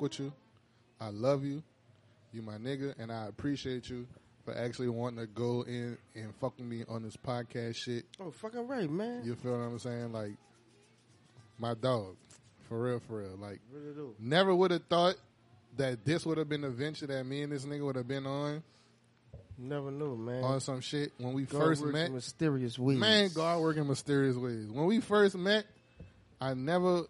fuck with you. I love you. You my nigga, and I appreciate you for actually wanting to go in and fuck with me on this podcast shit. Oh, fucking right, man. You feel what I'm saying? Like my dog, for real, for real. Like really do. never would have thought that this would have been the venture that me and this nigga would have been on Never knew, man. on some shit when we God first met. mysterious ways. Man, God working mysterious ways. When we first met, I never,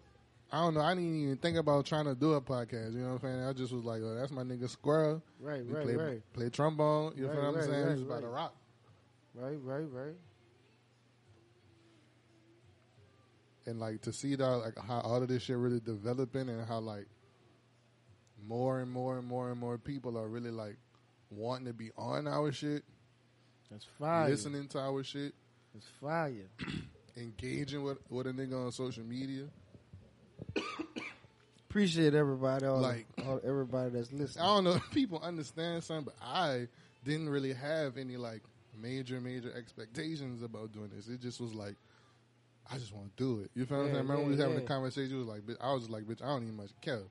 I don't know, I didn't even think about trying to do a podcast. You know what I'm saying? I just was like, oh, that's my nigga Squirrel. Right, We right, play, right, play trombone. You Right, feel what I'm right, saying? right, was about to rock. right, right, right. And like to see that, like how all of this shit really developing and how like more and more and more and more people are really like wanting to be on our shit, That's fire. listening to our shit, It's fire. engaging with, with a nigga on social media. Appreciate everybody, all, Like- all everybody that's listening. I don't know if people understand something, but I didn't really have any like major, major expectations about doing this. It just was like, I just want to do it. You feel what I'm Yeah, saying? Remember yeah, we was having yeah. the conversation. It was like, bitch, I was like, bitch, I don't even much care.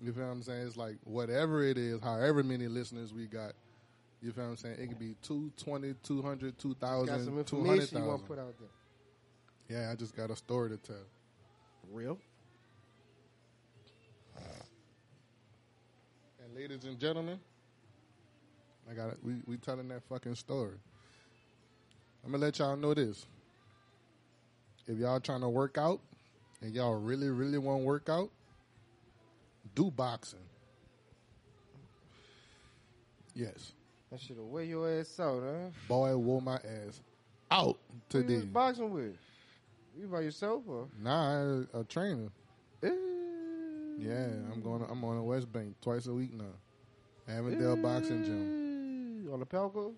You feel what I'm saying? It's like whatever it is, however many listeners we got. You feel what I'm saying? It could be 220, 200, 2,000, information you want to 200,000. put out there. Yeah, I just got a story to tell. Real? Ladies and gentlemen, I got we we telling that fucking story. I'm gonna let y'all know this. If y'all trying to work out and y'all really really want to work out, do boxing. Yes, That shit'll wear your ass out, huh? boy, wore my ass out Who you was today. boxing with? You by yourself or? Nah, I- a trainer. Eh. Yeah, I'm going. I'm on the West Bank twice a week now. Avondale Boxing Gym. On the Pelco?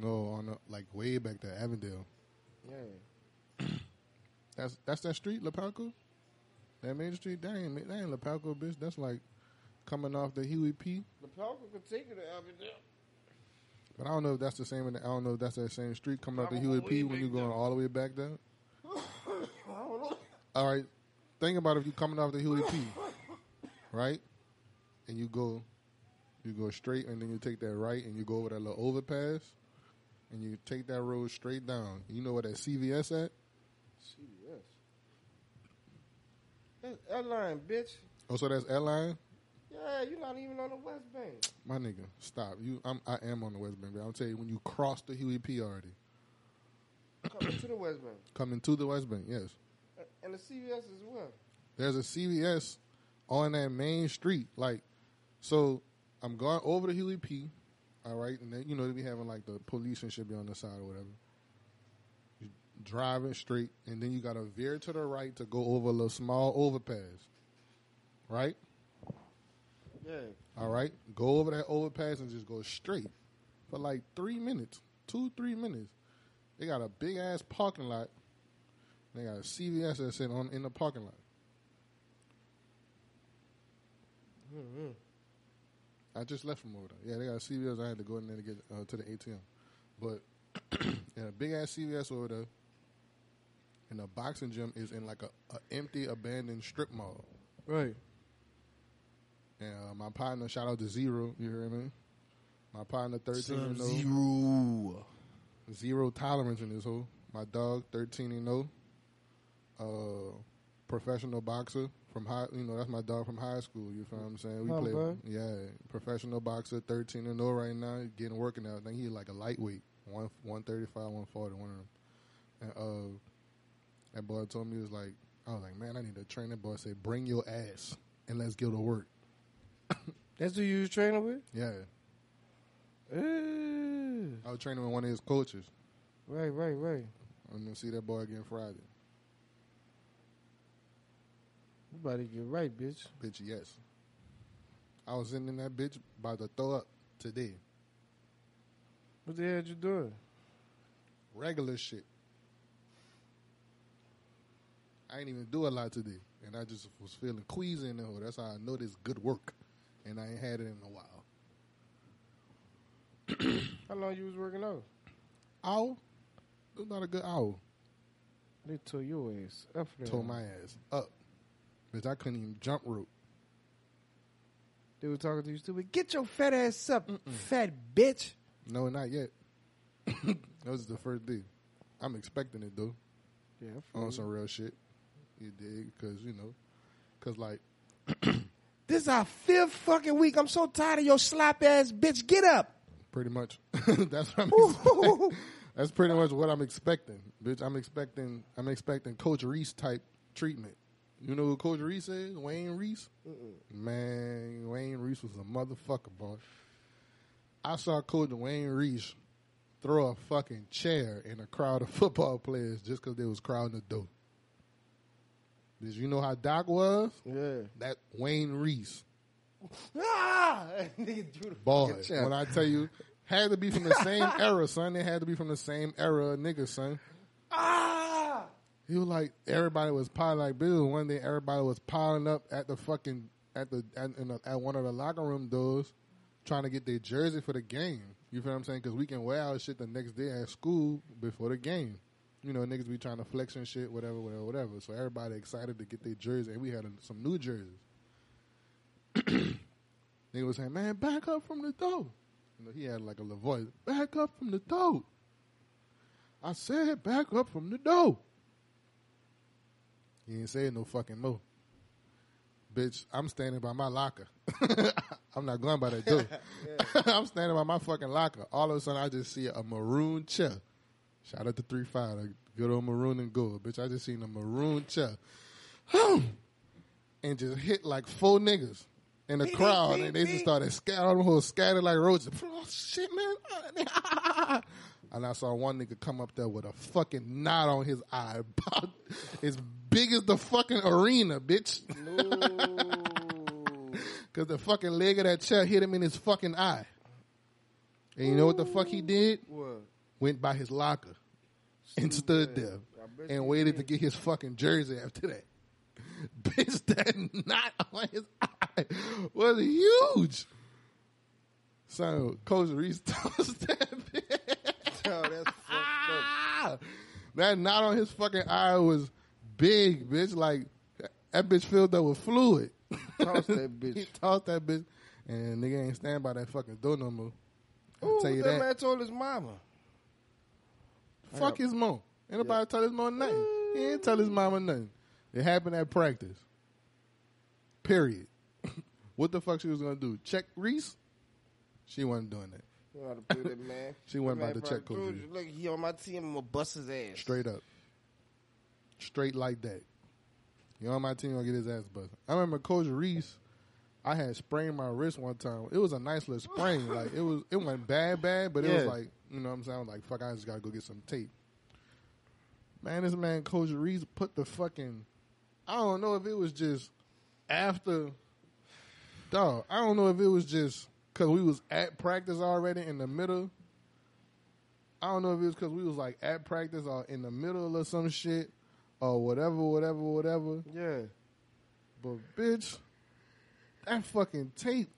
No, on the, like way back there, Avondale. Yeah. That's that's that street, Lapalco. That main street, that ain't that ain't Lapalco, bitch. That's like coming off the Huey P. The Pelco could take you to Avondale. But I don't know if that's the same. in the- I don't know if that's that same street coming off the Huey P when back you going there. all the way back there. I don't know. All right, think about if you're coming off the Huey P, right? And you go, you go straight, and then you take that right, and you go over that little overpass, and you take that road straight down. You know where that CVS at? CVS. That's that line, bitch. Oh, so that's Airline. Yeah, you're not even on the West Bank. My nigga, stop. You, I'm, I am on the West Bank. But I'll tell you when you cross the Huey P already, Coming to the West Bank. coming to the West Bank. Yes, And the CVS as well. there's a CVS on that main street. Like, so I'm going over to Huey P. All right, and then you know they be having like the police and shit be on the side or whatever. You driving straight, and then you got to veer to the right to go over a little small overpass. Right. Yeah. All right, go over that overpass and just go straight for like three minutes, two three minutes. They got a big ass parking lot. They got a CVS that's sitting on in the parking lot. Mm-hmm. I just left from over there. Yeah, they got a CVS. I had to go in there to get uh, to the ATM, but yeah, a big ass CVS over there. And the boxing gym is in like a, a empty, abandoned strip mall. Right. And uh, my partner, shout out to Zero, you hear me? My partner, thirteen and oh. Sub-Zero. Zero tolerance in this hole. My dog, thirteen and zero. Uh, professional boxer from high. You know, that's my dog from high school. You feel what I'm saying? We Huh, play. bud. Yeah, professional boxer, thirteen and zero right now. Getting working out. I think he's like a lightweight, one one thirty five, one forty, one of them. And uh, that boy told me he was like, I was like, man, I need to train. That boy said, bring your ass and let's go to work. That's who you was training with? Yeah, Eh. I was training with one of his coaches. Right, right, right. I'm gonna see that boy again Friday. You about to get right, bitch. Bitch, yes. I was in that bitch about to throw up today. What the hell you doing? Regular shit. I ain't even do a lot today. And I just was feeling queasy in the hole. That's how I know this good work. And I ain't had it in a while. How long you was working out? Hour? It was not a good hour. They tore your ass up. Tore my ass up. Bitch, I couldn't even jump rope. They were talking to you stupid. Get your fat ass up, fat bitch. No, not yet. that was the first day. I'm expecting it though. Yeah, On some real shit. You dig? Because, you know, because like, This is our fifth fucking week. I'm so tired of your slop ass bitch. Get up. pretty much, that's what I'm expecting. That's pretty much what I'm expecting, bitch. I'm expecting, I'm expecting Coach Reese type treatment. You know who Coach Reese is? Wayne Reese? Man, Wayne Reese was a motherfucker, boy. I saw Coach Wayne Reese throw a fucking chair in a crowd of football players just because they was crowding the door. Did you know how Doc was? yeah. That Wayne Reese. Ah! Nigga drew the Boy, when I tell you, had to be from the same era, son. They had to be from the same era, nigga, son. ah! He was like, everybody was piling like Bill. One day, everybody was piling up at the fucking at the at, at one of the locker room doors, trying to get their jersey for the game. You feel what I'm saying? Because we can wear our shit the next day at school before the game. You know, niggas be trying to flex and shit, whatever, whatever, whatever. So everybody excited to get their jersey, and we had uh, some new jerseys. Nigga was saying, "Man, back up from the door." You know, he had like a little voice. Back up from the door. I said, back up from the door. He ain't saying no fucking more. Bitch, I'm standing by my locker. I'm not going by that door. I'm standing by my fucking locker. All of a sudden, I just see a maroon chair. Shout out to three five, like good old maroon and gold. Bitch, I just seen a maroon chair, and just hit like four niggas in the crowd, and they just started scattering, them scattered like roaches. Oh, shit, man! And I saw one nigga come up there with a fucking knot on his eye, as big as the fucking arena, bitch. Cause the fucking leg of that chair hit him in his fucking eye. And you know what the fuck he did? What? Went by his locker and stood there and waited to get his fucking jersey after that. Bitch, that knot on his eye was huge. So Coach Reese tossed that bitch. Oh, that's fucked up. Ah! That knot on his fucking eye was big, bitch. Like that bitch filled up with fluid. Toss that bitch. tossed that bitch, and nigga ain't stand by that fucking door no more. I'll Ooh, tell you that, that. man told his mama. Fuck his mom. Ain't nobody tell his mom nothing. He ain't tell his mama nothing. It happened at practice. Period. what the fuck she was gonna do? Check Reese? She wasn't doing that. You know how to put it, man. She wasn't about to check Coach Look, he on my team. I'm gonna bust his ass. Straight up. Straight like that. You on my team gonna get his ass busted. I remember Coach Reese, I had sprained my wrist one time. It was a nice little sprain. like it was it went bad, bad, but it was like, you know what I'm saying? I was like, fuck, I just gotta go get some tape. Man, this man Coach Reese put the fucking I don't know if it was just after dog. I don't know if it was just cause we was at practice already in the middle. I don't know if it was because we was like at practice or in the middle of some shit or whatever, whatever, whatever. Yeah. But bitch, that fucking tape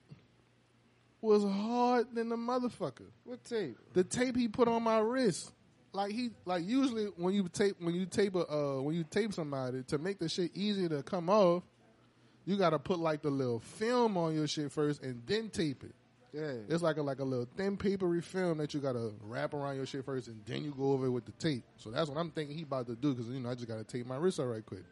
was hard than the motherfucker. What tape? The tape he put on my wrist, like he like usually when you tape when you tape a uh, when you tape somebody to make the shit easier to come off, you got to put like the little film on your shit first and then tape it. Yeah. It's like a like a little thin papery film that you gotta wrap around your shit first, and then you go over it with the tape. So that's what I'm thinking he about to do because you know I just gotta tape my wrist out right quick.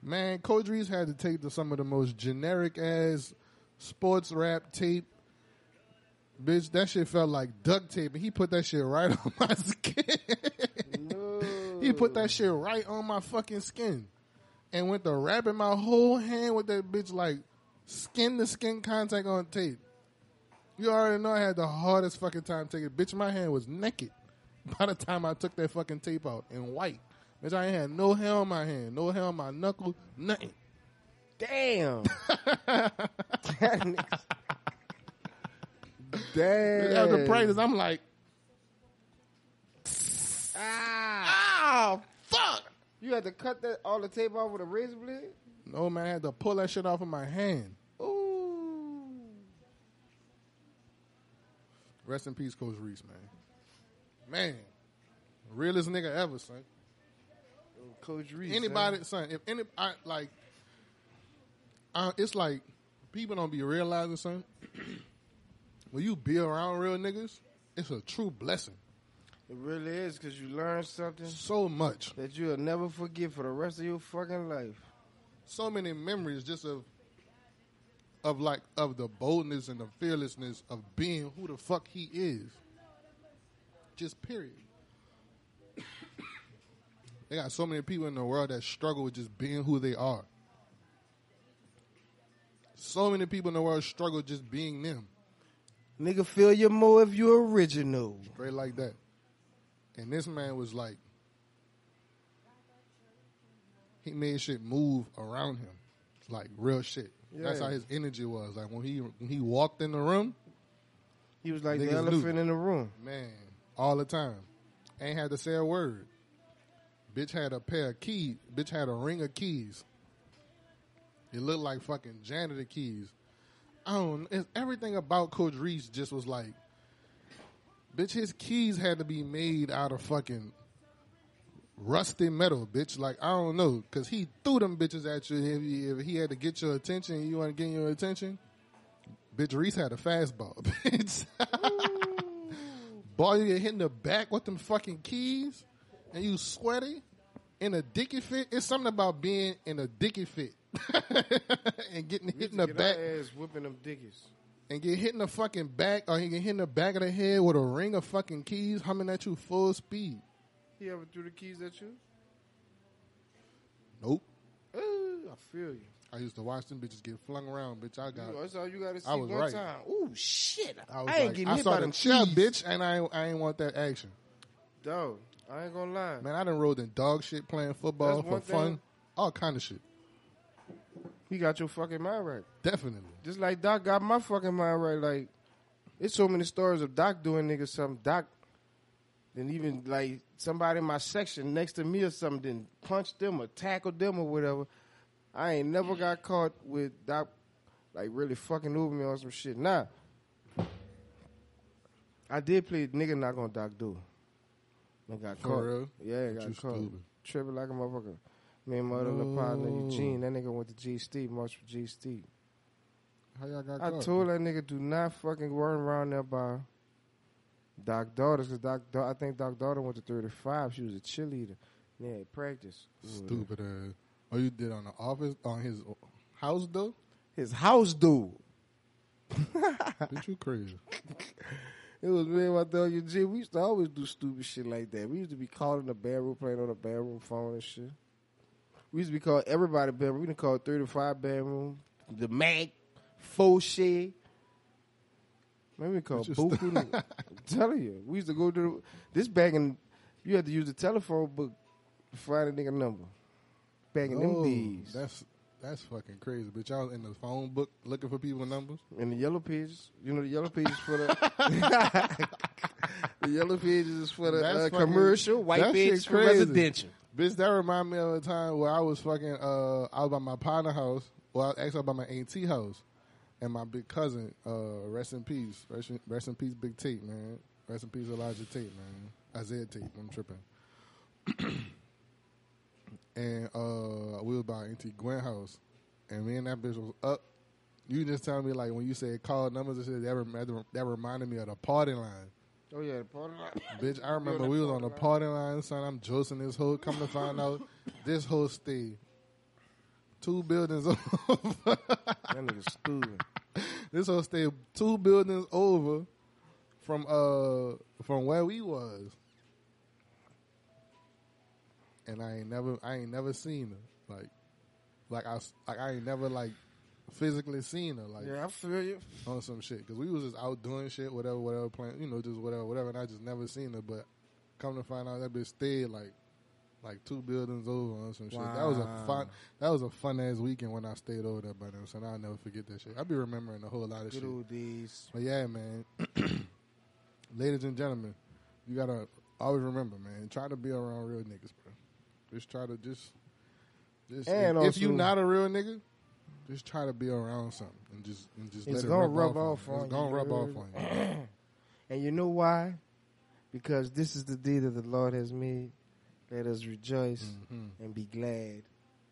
Man, Reese had to take to some of the most generic ass sports wrap tape. Bitch, that shit felt like duct tape, and he put that shit right on my skin. no. he put that shit right on my fucking skin, and went to wrapping my whole hand with that bitch like skin to skin contact on tape. You already know I had the hardest fucking time taking it. Bitch, my hand was naked by the time I took that fucking tape out in white. Bitch, I ain't had no hair on my hand, no hair on my knuckle, nothing. Damn. Damn. After practice, I'm like, Ah. oh, fuck. You had to cut that all the tape off with a razor blade? No, man, I had to pull that shit off of my hand. Ooh. Rest in peace, Coach Reese, man. Man, realest nigga ever, son. Coach Reese. Anybody, son, if any, I, like, uh, it's like people don't be realizing something. when you be around real niggas, it's a true blessing. It really is because you learn something So much, that you'll never forget for the rest of your fucking life. so many memories just of of like of the boldness and the fearlessness of being who the fuck he is. Just period. they got so many people in the world that struggle with just being who they are. So many people in the world struggle just being them. Nigga, feel your more if you original. Straight like that. And this man was like, he made shit move around him, like real shit. That's how his energy was. Like when he when he walked in the room, He was like the elephant knew. in the room. man, all the time, ain't had to say a word. Bitch had a pair of keys. Bitch had a ring of keys. It looked like fucking janitor keys. I don't. It's, everything about Coach Reese just was like, bitch. His keys had to be made out of fucking rusty metal, bitch. Like I don't know, cause he threw them bitches at you. If he, if he had to get your attention, you want to get your attention. Bitch, Reese had a fastball, bitch. Boy, you get hit in the back with them fucking keys, and you sweaty in a dicky fit. It's something about being in a dicky fit and getting hit in the Get back ass whipping them dickies. and get hit in the fucking back, or he get hit in the back of the head with a ring of fucking keys humming at you full speed. He ever threw the keys at you? Nope. Ooh, I feel you. I used to watch them bitches get flung around, bitch. I got. That's all you got to see I was one right. time. Ooh, shit. I, I ain't like, getting I hit saw by the them chip, keys. bitch, and I ain't, I ain't want that action. Dog, I ain't gonna lie. Man, I done rode in dog shit playing football That's for one fun, all kind of shit. He got your fucking mind right. Definitely. Just like Doc got my fucking mind right. Like, it's so many stories of Doc doing niggas something. Doc, then even like somebody in my section next to me or something, then punched them or tackled them or whatever. I ain't never mm-hmm. got caught with Doc, like really fucking over me on some shit. Nah, I did play nigga not gonna Doc do. I got For caught. real? Yeah, But got you caught. stupid. Tripping like a motherfucker. Me and my other little partner No. Oh. Eugene, that nigga went to G Steve, marched for G Steve. How y'all got I caught? told that nigga do not fucking run around there by Doc Daughters because Doc, Da- I think Doc Daughter went to 35. She was a cheerleader. Yeah, practice. Stupid ass. Oh, you did on the office on his house though? His house dude. Bitch, you crazy. It was me and my dog Eugene. We used to always do stupid shit like that. We used to be called in the bedroom, playing on the bedroom phone and shit. We used to be called everybody bedroom. We done called 35 bedroom, the Mac, Shit. Man, we called But Buku. I'm telling you. We used to go to the, this back in, you had to use the telephone book to find a nigga number. Back in them Oh, days. That's that's fucking crazy. Bitch, y'all in the phone book looking for people numbers. And the yellow pages, you know, the yellow pages for the the yellow pages is for the That's uh, fucking- commercial, white pages for residential. Bitch, that remind me of a time where I was fucking uh I was by my partner house. Well, actually I was by my auntie house. And my big cousin, uh, rest in peace. Rest in, rest in peace, Big Tate, man. Rest in peace, Elijah Tate, man. Isaiah Tate, I'm tripping. and uh we was by Auntie Gwen house. And me and that bitch was up. You just tell me like when you said call numbers and shit, that, rem- that reminded me of the party line. Oh yeah, the party line. Bitch, I remember we was on the party line, son. I'm josing this hoe. Come to find out, this whole stayed two buildings over. That nigga stupid. this hoe stayed two buildings over from uh from where we was, and I ain't never I ain't never seen her like like I like I ain't never like physically seen her like Yeah, I feel you. on some shit because we was just out doing shit, whatever, whatever, playing, you know, just whatever, whatever. And I just never seen her, but come to find out that bitch stayed like, like two buildings over on some shit. That was a fun, that was a fun ass weekend when I stayed over there by them. So I'll never forget that shit. I'll be remembering a whole lot of Good shit. old days. But yeah, man, ladies and gentlemen, you gotta always remember, man. Try to be around real niggas, bro. Just try to just, just And if, if you also- not a real nigga. Just try to be around something and just and just It's let it gonna rub, rub off, off on you. on It's gonna rub off on you. And you know why? Because this is the day that the Lord has made. Let us rejoice Mhm. and be glad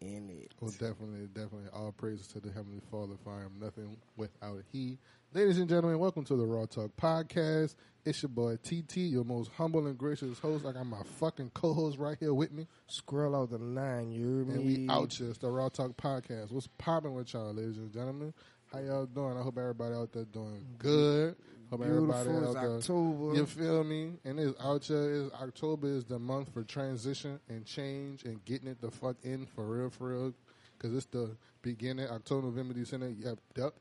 in it. Well, definitely, definitely. All praises to the Heavenly Father, for I am nothing without He. Ladies and gentlemen, welcome to the Raw Talk Podcast. It's your boy TT, your most humble and gracious host. I got my fucking co-host right here with me, Squirrel out the nine, you heard me? and we out here. It's the Raw Talk Podcast. What's popping with y'all, ladies and gentlemen? How y'all doing? I hope everybody out there doing good. Hope Beautiful. It's there. October. You feel me? And it's out here. Is October is the month for transition and change and getting it the fuck in for real, for real. Because it's the beginning, October, November, December. Yep, yep.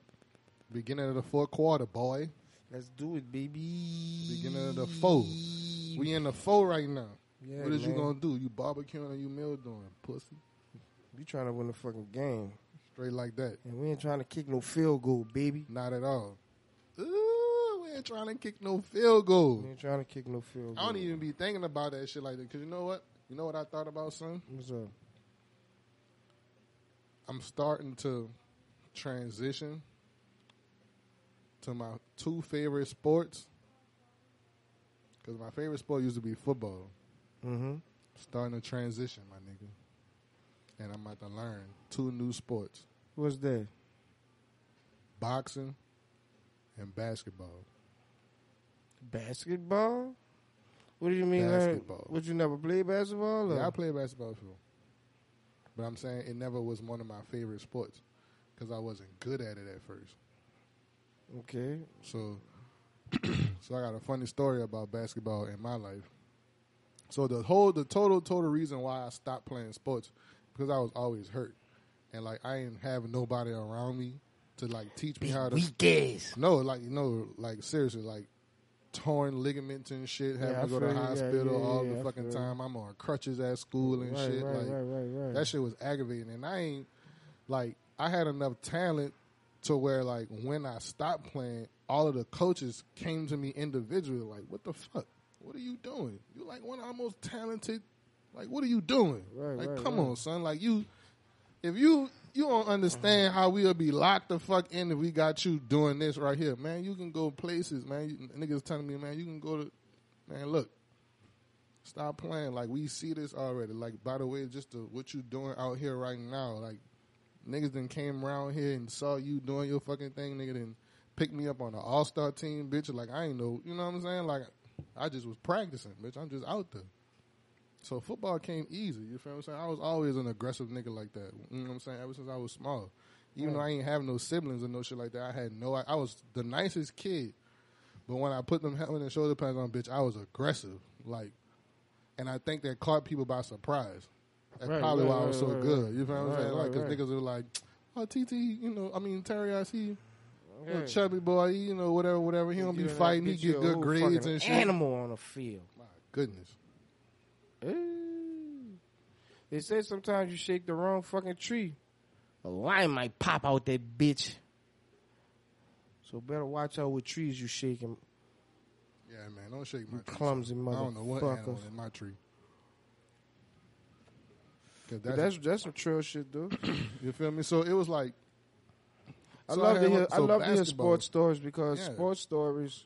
Beginning of the fourth quarter, boy. Let's do it, baby. Beginning of the four. We in the four right now. Yeah, what is you gonna do? You barbecuing or you meal doing, pussy? We trying to win the fucking game, Straight like that. and we ain't trying to kick no field goal, baby. Not at all. Ooh, ain't trying to kick no field goal. Ain't trying to kick no field goal. I don't even be thinking about that shit like that. Cause you know what? You know what I thought about, son? What's up? I'm starting to transition to my two favorite sports. Because my favorite sport used to be football. Mm-hmm. Starting to transition, my nigga. And I'm about to learn two new sports What's that? boxing and basketball. Basketball? What do you mean? like, Basketball. Would you never play basketball? Or? Yeah, I played basketball before. But I'm saying it never was one of my favorite sports because I wasn't good at it at first. Okay. So, so I got a funny story about basketball in my life. So the whole, the total, total reason why I stopped playing sports because I was always hurt, and like I didn't have nobody around me to like teach me how to. Weak ass. No, like you know, like seriously, like torn ligaments and shit. Having Yeah, to go to the hospital yeah, all the fucking time. I'm on crutches at school and right, shit. right, like right, that shit was aggravating, and I ain't like I had enough talent to where like when I stopped playing, all of the coaches came to me individually, like, "What the fuck? What are you doing? You're like one of our most talented. Like, what are you doing? Right, like, come on, son. Like you, if you you don't understand mm-hmm. how we'll be locked the fuck in if we got you doing this right here, man. You can go places, man. You, niggas telling me, man, you can go to, man. Look, Stop playing. Like we see this already. Like by the way, just the, what you doing out here right now. Like niggas then came around here and saw you doing your fucking thing. Nigga then picked me up on an all star team, bitch. Like I ain't know. You know what I'm saying? Like I just was practicing, bitch. I'm just out there. So football came easy. You feel what I'm saying? I was always an aggressive nigga like that. You know what I'm saying? Ever since I was small. Even though I ain't have no siblings or no shit like that, I had no. I was the nicest kid. But when I put them helmet and shoulder pads on, bitch, I was aggressive. Like, and I think that caught people by surprise. That's Right, probably right, why I was right, so good. You feel what I'm saying? Like, because right. niggas were like, oh, TT, you know, I mean, Terry, I see, little chubby boy, you know, whatever, whatever. He don't be fighting. He get good grades and shit. Animal on the field. My goodness. They say sometimes you shake the wrong fucking tree, a lion might pop out that bitch. So better watch out what trees you shaking. Yeah, man, don't shake my You tree. clumsy I don't know what animal in my tree. 'Cause that's, that's that's some trail shit, dude. you feel me? So it was like, I So love I to hear. I love to hear sports stories because Yeah. sports stories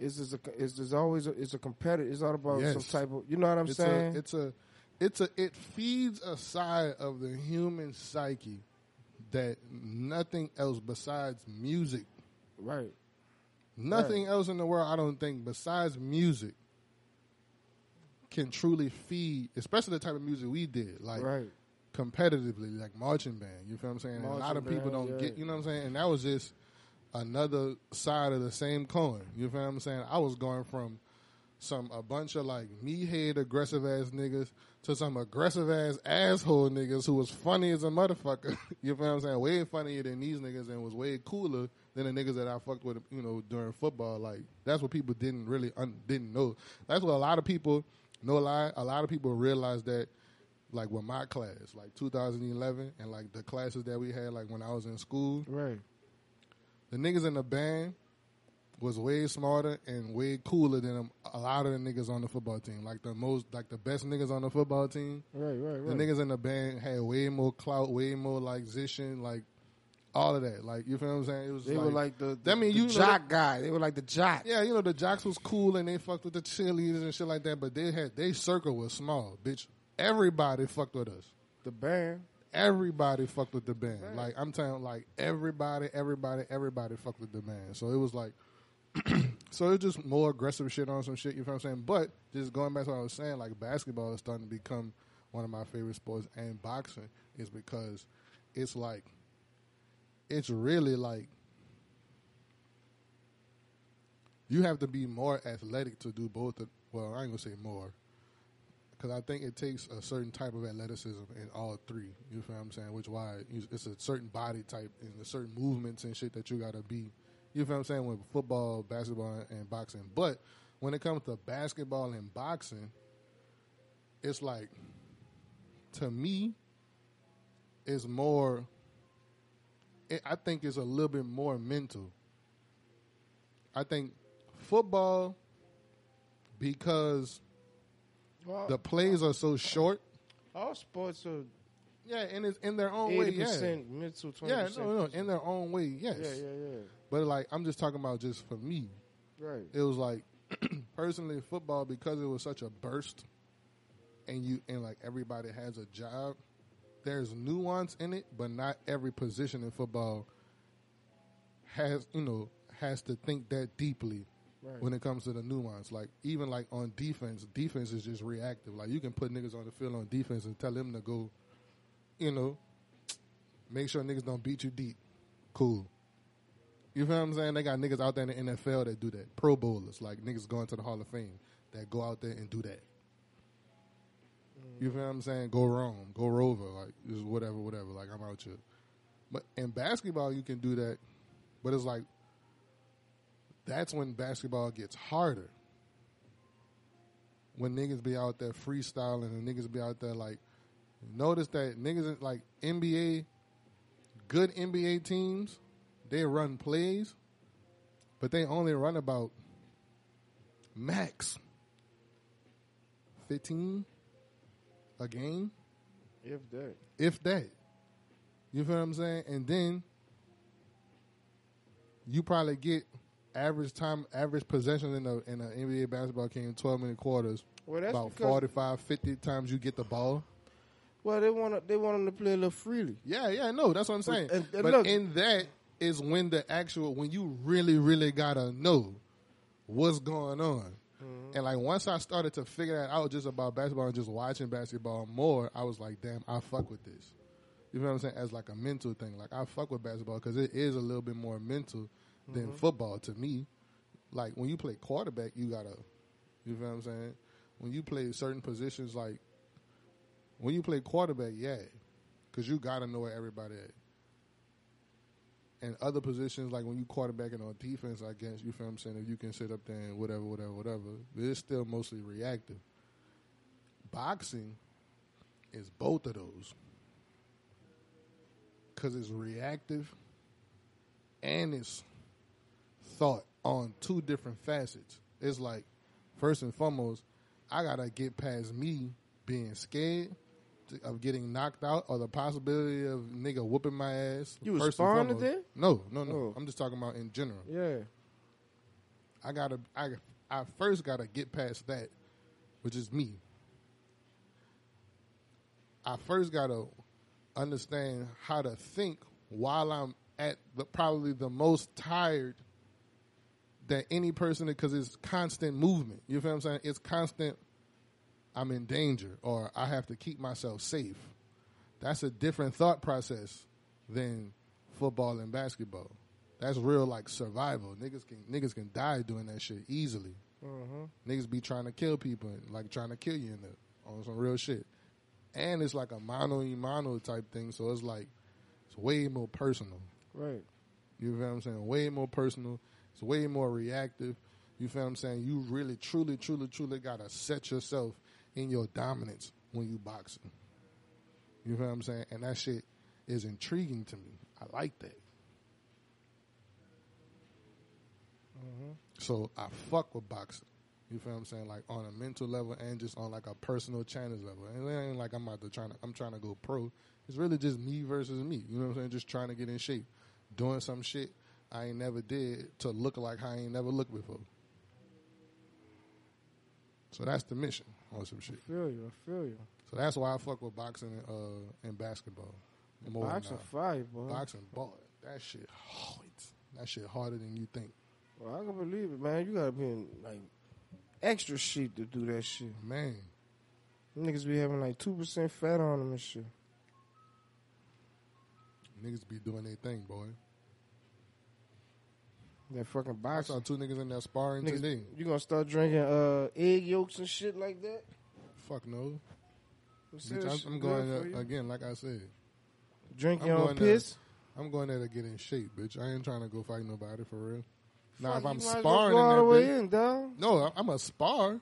is is a, is, always a, is a competitive. It's all about some type of. You know what I'm it's saying? a, it's a, it's a, it feeds a side of the human psyche that nothing else besides music, right. nothing else in the world, I don't think, besides music, can truly feed, especially the type of music we did, like right. competitively, like marching band. You feel what I'm saying? A lot of people band, don't yeah. get, you know what I'm saying? And that was just another side of the same coin. You feel what I'm saying? I was going from some a bunch of like me head aggressive ass niggas to some aggressive ass asshole niggas who was funny as a motherfucker. you feel what I'm saying? Way funnier than these niggas and was way cooler than the niggas that I fucked with, you know, during football. Like that's what people didn't really un- didn't know. That's what a lot of people, no lie, a lot of people realized that like with my class, like 2011, and like the classes that we had, like when I was in school, Right. The niggas in the band was way smarter and way cooler than a lot of the niggas on the football team. Like the most, like the best niggas on the football team. Right. Right. Right. The niggas in the band had way more clout, way more like zishin, like all of that. Like you feel what I'm saying? It was they were like the, That mean the you know jock guy. They were like the jock. yeah, you know the jocks was cool and they fucked with the cheerleaders and shit like that, but they had they circle was small, bitch. Everybody fucked with us. The band. Everybody fucked with the band. Like I'm telling, like everybody, everybody, everybody fucked with the band. So it was like, so it was just more aggressive shit on some shit. You know what I'm saying? But just going back to what I was saying, like basketball is starting to become one of my favorite sports, and boxing is because it's like, it's really like. You have to be more athletic to do both. Of, well, I ain't gonna say more because I think it takes a certain type of athleticism in all three. You feel what I'm saying? Which why it's a certain body type and a certain movements and shit that you gotta be. You feel what I'm saying? With football, basketball, and boxing. But when it comes to basketball and boxing, it's like to me, it's more. It, I think it's a little bit more mental. I think football because Well, the plays are so short. all sports are Yeah, and it's in their own way. Yeah, mental, twenty yeah, percent. no, no, in their own way. Yes, yeah, yeah, yeah. But like, I'm just talking about just for me. Right. It was like personally football because it was such a burst, and you and like everybody has a job. There's nuance in it, but not every position in football has you know has to think that deeply Right. when it comes to the nuance. Like even like on defense, defense is just reactive. Like you can put niggas on the field on defense and tell them to go, you know, make sure niggas don't beat you deep. Cool. You feel what I'm saying? They got niggas out there in the NFL that do that. Pro bowlers, like niggas going to the Hall of Fame that go out there and do that. Mm. You feel what I'm saying? Go wrong, go rover, like just whatever, whatever. Like I'm out here. But in basketball, you can do that, but it's like that's when basketball gets harder. When niggas be out there freestyling and niggas be out there like, notice that niggas like NBA, good NBA teams, they run plays, but they only run about max 15 a game, If that. if that. You feel what I'm saying? And then you probably get average time, average possession in a in an NBA basketball game, 12 minute quarters. Well, that's about because 45, 50 times you get the ball. well they want they want them to play a little freely. Yeah, yeah, no, that's what I'm saying. And- and but look- in that is when the actual when you really, really gotta know what's going on. Mm-hmm. And like once I started to figure that out just about basketball and just watching basketball more, I was like, damn, I fuck with this. You know what I'm saying? As like a mental thing, like I fuck with basketball because it is a little bit more mental than Mm-hmm. football to me. Like when you play quarterback, you gotta, you know what I'm saying? When you play certain positions, like when you play quarterback, yeah, because you gotta know where everybody at. And other positions, like when you quarterbacking on defense, I guess you feel what I'm saying. If you can sit up there and whatever, whatever, whatever, but it's still mostly reactive. Boxing is both of those because it's reactive and it's thought on two different facets. It's like first and foremost, I gotta get past me being scared of getting knocked out or the possibility of nigga whooping my ass. You was sparring today? No, no, no. Oh. I'm just talking about in general. Yeah. I gotta, I, I first gotta get past that, which is me. I first gotta understand how to think while I'm at the probably the most tired that any person because it's constant movement. You feel what I'm saying? It's constant. I'm in danger, or I have to keep myself safe. That's a different thought process than football and basketball. That's real like survival. Niggas can niggas can die doing that shit easily. Mm-hmm. Niggas be trying to kill people, and, like trying to kill you in the, on some real shit. And it's like a mano y mano type thing, so it's like it's way more personal. Right. You feel what I'm saying? Way more personal. It's way more reactive. You feel what I'm saying? You really, truly, truly, truly gotta set yourself in your dominance when you boxing. You feel what I'm saying? And that shit is intriguing to me. I like that. Mm-hmm. So I fuck with boxing. You feel what I'm saying? Like on a mental level and just on like a personal challenge level. And it ain't like I'm out there trying to I'm trying to go pro. It's really just me versus me. You know what I'm saying? Just trying to get in shape. Doing some shit I ain't never did to look like I ain't never looked before. So that's the mission on some shit. I Feel you. I feel you. So that's why I fuck with boxing uh, and basketball. More Boxing fire, boy. boxing, boy, that shit hard. That shit harder than you think, Well, I can believe it, man. You gotta be in like extra shape to do that shit. man. Niggas be having like two percent fat on them and shit. Niggas be doing their thing, boy. That fucking I boxing. saw two niggas in there sparring Niggas, today. you gonna start drinking uh, egg yolks and shit like that? Fuck no. Bitch, I'm, I'm going there, again, like I said. Drink I'm your own there. piss. I'm going there to get in shape, bitch. I ain't trying to go fight nobody for real. Now, Fuck, if I'm well sparring go in that the way bitch, in, dog. no, I'm a spar.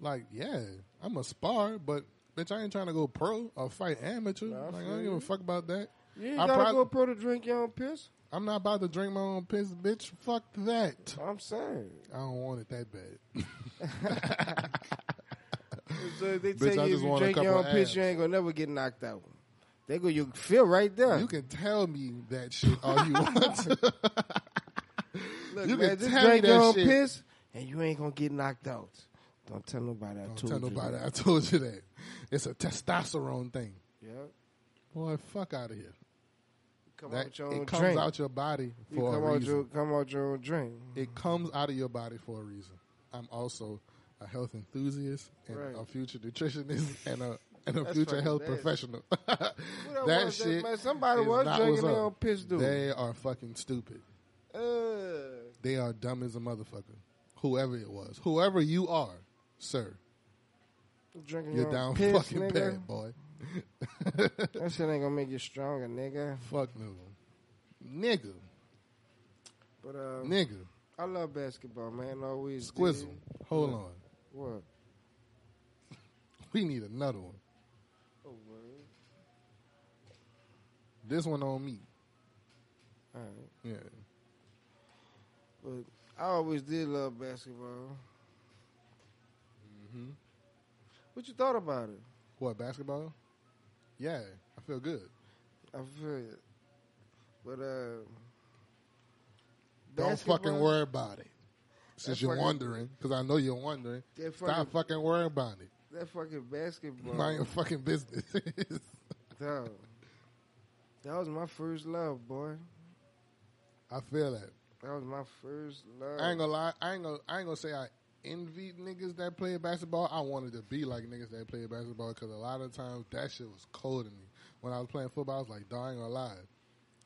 Like, yeah, I'm a spar, but bitch, I ain't trying to go pro or fight amateur. Nah, I like, I don't give a fuck about that. You ain't I gotta prob- go pro to drink your own piss. I'm not about to drink my own piss, bitch. Fuck that. I'm saying. I don't want it that bad. So they Bitch, tell you if you drink your own piss, you ain't gonna never get knocked out. They go, you feel right there. You can tell me that shit all you want. Look, you man, can just tell me drink that your own shit. piss, and you ain't gonna get knocked out. Don't tell nobody I Don't told tell you. nobody that. I told you that. It's a testosterone thing. Yeah, Boy, fuck out of here. Come That, out your own it comes drink. out your body you for come a out reason. your come out your own drink. It comes out of your body for a reason. I'm also a health enthusiast and Right. a future nutritionist and a and a That's future health nasty. professional. That was shit. man, somebody was drinking their own piss, dude. They are fucking stupid. Uh, They are dumb as a motherfucker. Whoever it was, whoever you are, sir, drinking you're your down piss, fucking nigga. bad, boy. That shit ain't gonna make you stronger, nigga. Fuck no, nigga, But uh, nigga, I love basketball, man. Always. squizzle. did. Hold on, What? we need another one. Oh, word. This one on me. All right. Yeah, But I always did love basketball. hmm What you thought about it? what basketball? Yeah, I feel good. I feel it. But uh, Don't fucking worry about it. Since you're fucking- wondering, because I know you're wondering, That stop fucking, fucking worrying about it. that fucking basketball. Mind your fucking business. Dog. That was my first love, boy. I feel that. That was my first love. I ain't gonna lie. I ain't gonna. I ain't gonna say I envied niggas that play basketball. I wanted to be like niggas that play basketball because a lot of times that shit was cold to me. When I was playing football, I was like, dying ain't.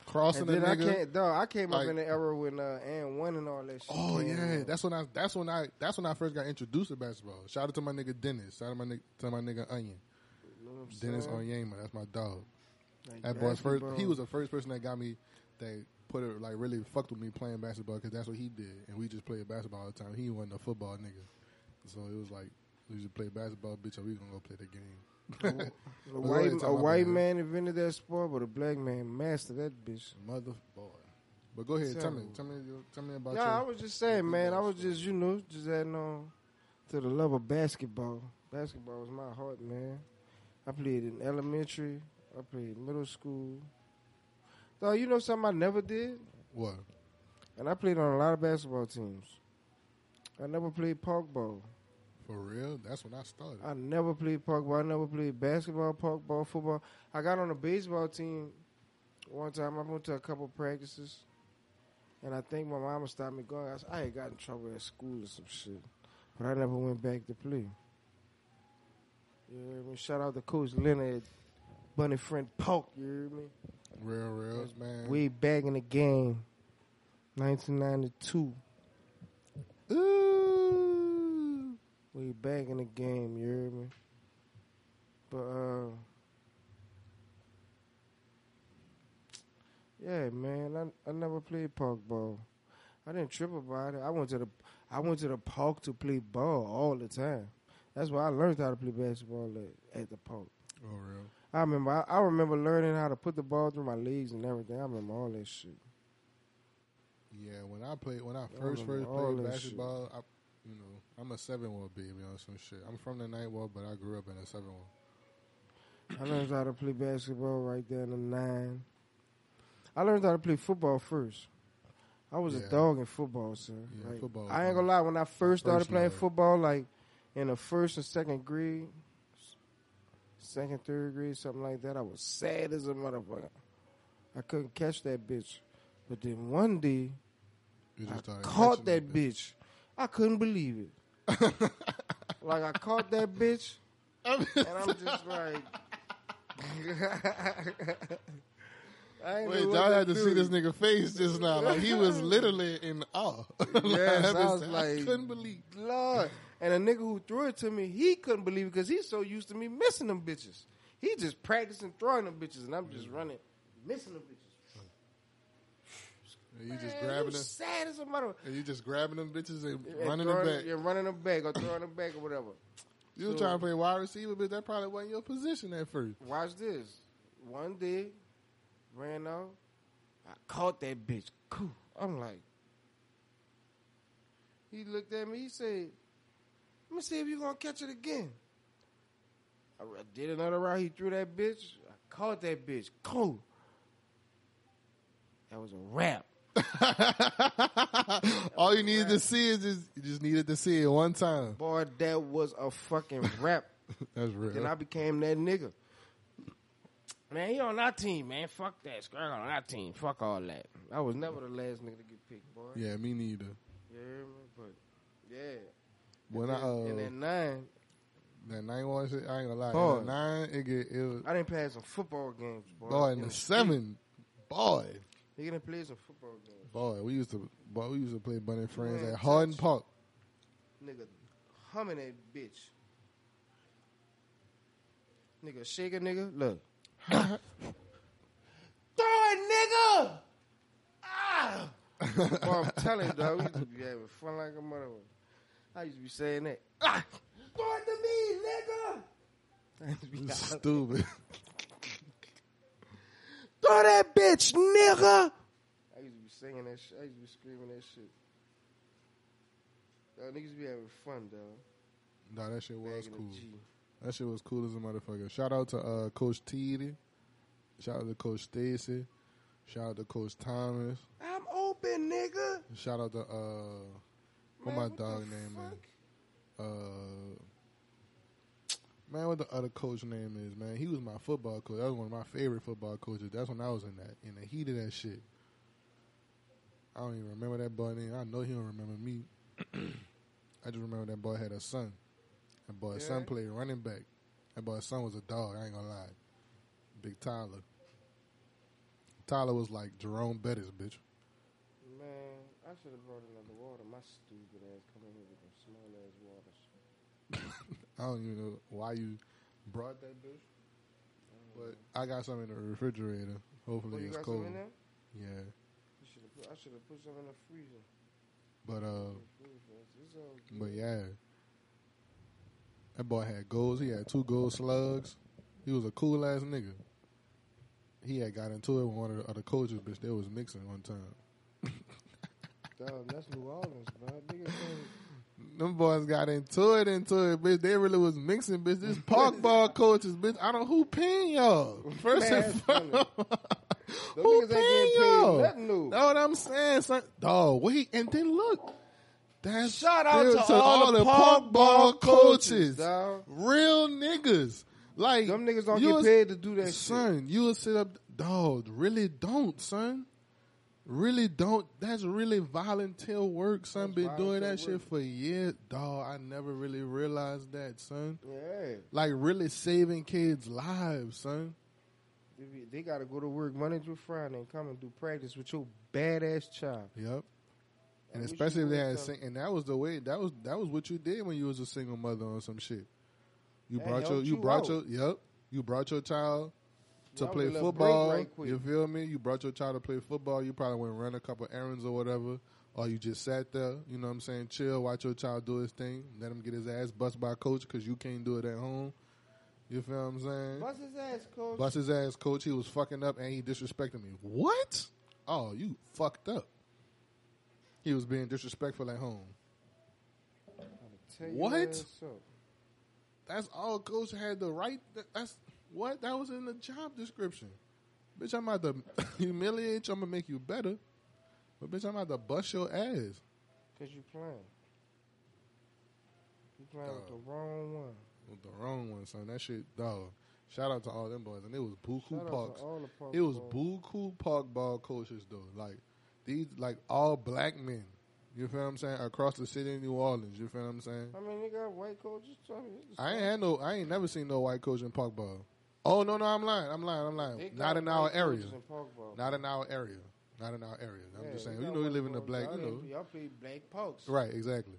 Crossing and the then I can't, dog. I came like- up in the era when uh, and one and all that shit. Oh yeah, that's when I. That's when I. That's when I first got introduced to basketball. Shout out to my nigga Dennis. Shout out to my nigga, to my nigga Onion. You know Dennis? Onyema. That's my dog. Like That boy's first. basketball. He was the first person that got me. That put it like really fucked with me playing basketball because that's what he did, and we just played basketball all the time. He wasn't a football nigga, so it was like we just play basketball, bitch, or we gonna go play the game. A white, a white that. man invented that sport, but a black man mastered that bitch. Mother boy. But go ahead, tell me, tell me, tell me about Yeah, I was just saying, man. I was just, you know, just adding on to the love of basketball. Basketball was my heart, man. I played in elementary. I played middle school. Though you know something I never did, What? and I played on a lot of basketball teams. I never played park ball. For real? That's when I started. I never played park ball. I never played basketball, park ball, football. I got on a baseball team one time. I went to a couple practices, and I think my mama stopped me going. I had got in trouble at school or some shit, but I never went back to play. You hear me? Shout out to Coach Leonard, Bunny Friend Polk. You hear me? Real, real, man. Way back in the game, 1992. Ooh. Way back in the game, you hear me? But uh Yeah, man, I I never played park ball. I didn't trip about it. I went to the I went to the park to play ball all the time. That's why I learned how to play basketball at, at the park. Oh, real. I remember I, I remember learning how to put the ball through my legs and everything. I remember all that shit. Yeah, when I played, when I I first remember first played basketball, I, you know, I'm a seven wall baby on some shit. I'm from the night wall, but I grew up in a seven wall. I learned how to play basketball right there in the nine. I learned how to play football first. I was Yeah. a dog in football, sir. Yeah, Like, football I ain't gonna lie. When I first started playing love. football, like in the first and second grade, second, third grade, something like that. I was sad as a motherfucker. I couldn't catch that bitch. But then one day, I caught that bitch. I couldn't believe it. like I caught that bitch, and I'm just like. I Wait, y'all had to do. see this nigga face just now. Like he was literally in awe. Yes, I I was like- couldn't believe. Lord. And a nigga who threw it to me, he couldn't believe it because he's so used to me missing them bitches. He just practicing throwing them bitches, and I'm just mm-hmm. running, missing them bitches. And you just Man, grabbing them, sad as a mother. and you just grabbing them bitches and, And running throwing, them back. Yeah, running them back or throwing them back or whatever. You So- trying to play wide receiver, but that probably wasn't your position at first. Watch this. One day, ran out. I caught that bitch. Cool. I'm like, he looked at me. He said, "Let me see if you're gonna catch it again." I did another route. He threw that bitch. I caught that bitch. Cool. That was a wrap. All you needed to see is just, you just needed to see it one time. Boy, that was a fucking wrap. That's real. then I became that nigga. Man, he on our team, man. Fuck that. Scrag on our team. Fuck all that. I was never the last nigga to get picked, boy. yeah, me neither. Yeah, man, but yeah. When and I then, uh, and then nine, that nine one shit, I ain't gonna lie. Boy. Nine, it get it was, I didn't play some football games, boy. boy in the seven, boy, He gonna play some football games. boy. We used to, boy, we used to play Bunny Friends Man, at Harden touch. Park. Nigga humming that bitch. Nigga shake a nigga. Look. Throw it, nigga! Ah! Boy, I'm telling you, dog, we used to be having fun like a motherfucker. I used to be saying that. Ah! Throw it to me, nigga! I used to be Stupid. Throw that bitch, nigga! I used to be singing that shit. I used to be screaming that shit. Dog, niggas be having fun, dog. nah, that shit was Bagging cool. That shit was cool as a motherfucker. Shout out to uh, Coach Teedy. Shout out to Coach Stacy. Shout out to Coach Thomas. I'm open, nigga. Shout out to uh, what my dog name fuck? is. Uh, man, what the other coach name is? Man, he was my football coach. That was one of my favorite football coaches. That's when I was in that in the heat of that shit. I don't even remember that boy name. I know he don't remember me. I just remember that boy had a son. That boy's son played running back. That boy's son was a dog. I ain't gonna lie. Big Tyler. Tyler was like Jerome Bettis, bitch. I should have brought another water. My stupid ass coming here with them small ass waters. I don't even know why you brought that bitch. But I got some in the refrigerator. Hopefully Oh, you it's got cold. some in there? Yeah. You should have put, I should have put some in the freezer. But uh but yeah. That boy had goals. He had two gold slugs. He was a cool ass nigga. He had got into it with one of the other coaches, bitch. They was mixing one time. Dog, that's New Orleans, bro. Niggas Them boys got into it, into it, bitch. They really was mixing, bitch. This park ball coaches, bitch. I don't who paying y'all. First Man, and foremost. Who ain't paying y'all? nothing new. That's what I'm saying, son. Dog, wait, and then look. That's Shout out still to all the park ball coaches, dog. Real niggas. Like Them niggas don't get paid to do that shit. Son, you will sit up dog, really don't, son. Really don't. That's really volunteer work, son. That's Been doing that volunteer shit for years. Dog, I never really realized that, son. Yeah. Like really saving kids' lives, son. They, got to go to work Monday through Friday and come and do practice with your badass child. Yep. And especially if they had sing, and that was the way that was that was what you did when you was a single mother on some shit. You That brought your you you brought out. your yep. You brought your child to play get a break football. right you feel me? You brought your child to play football. You probably went and run a couple errands or whatever, or you just sat there. You know what I'm saying? Chill, watch your child do his thing. Let him get his ass bust by coach because you can't do it at home. You feel what I'm saying? Bust his ass, coach. Bust his ass, coach. He was fucking up and he disrespected me. What? Oh, you fucked up. He was being disrespectful at home. What? That's all coach had the right. That's what that was in the job description. Bitch, I'm about to humiliate you. I'm gonna make you better. But bitch, I'm about to bust your ass. Cause you playing. You playing with the wrong one. With the wrong one, son. That shit, dog. Shout out to all them boys, and it was Buku. Park It was. Buku Park ball coaches though, like these, like all black men. You feel what I'm saying? Across the city of New Orleans. You feel what I'm saying? I mean, they got white coaches. I mean, I ain't had no. I ain't never seen no white coach in park ball. Oh no, no, I'm lying. I'm lying. I'm lying. Not in our area. coaches in Park ball. Not in our area. Not in our area. I'm Yeah, just saying. You know, we live in the black. Y'all know, Y'all play black parks. Right, exactly.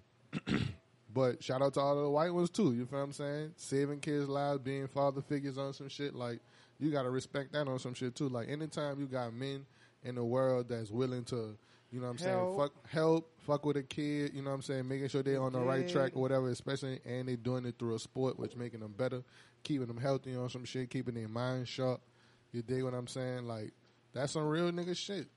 but shout out to all the white ones too. You feel what I'm saying? Saving kids' lives, being father figures on some shit. Like you gotta respect that on some shit too. Like anytime you got men in the world that's willing to, you know what I'm saying, fuck help, fuck with a kid, you know what I'm saying, making sure they're on the right track or whatever, especially and they're doing it through a sport which making them better, keeping them healthy on some shit, keeping their mind sharp. You dig what I'm saying? Like that's some real nigga shit.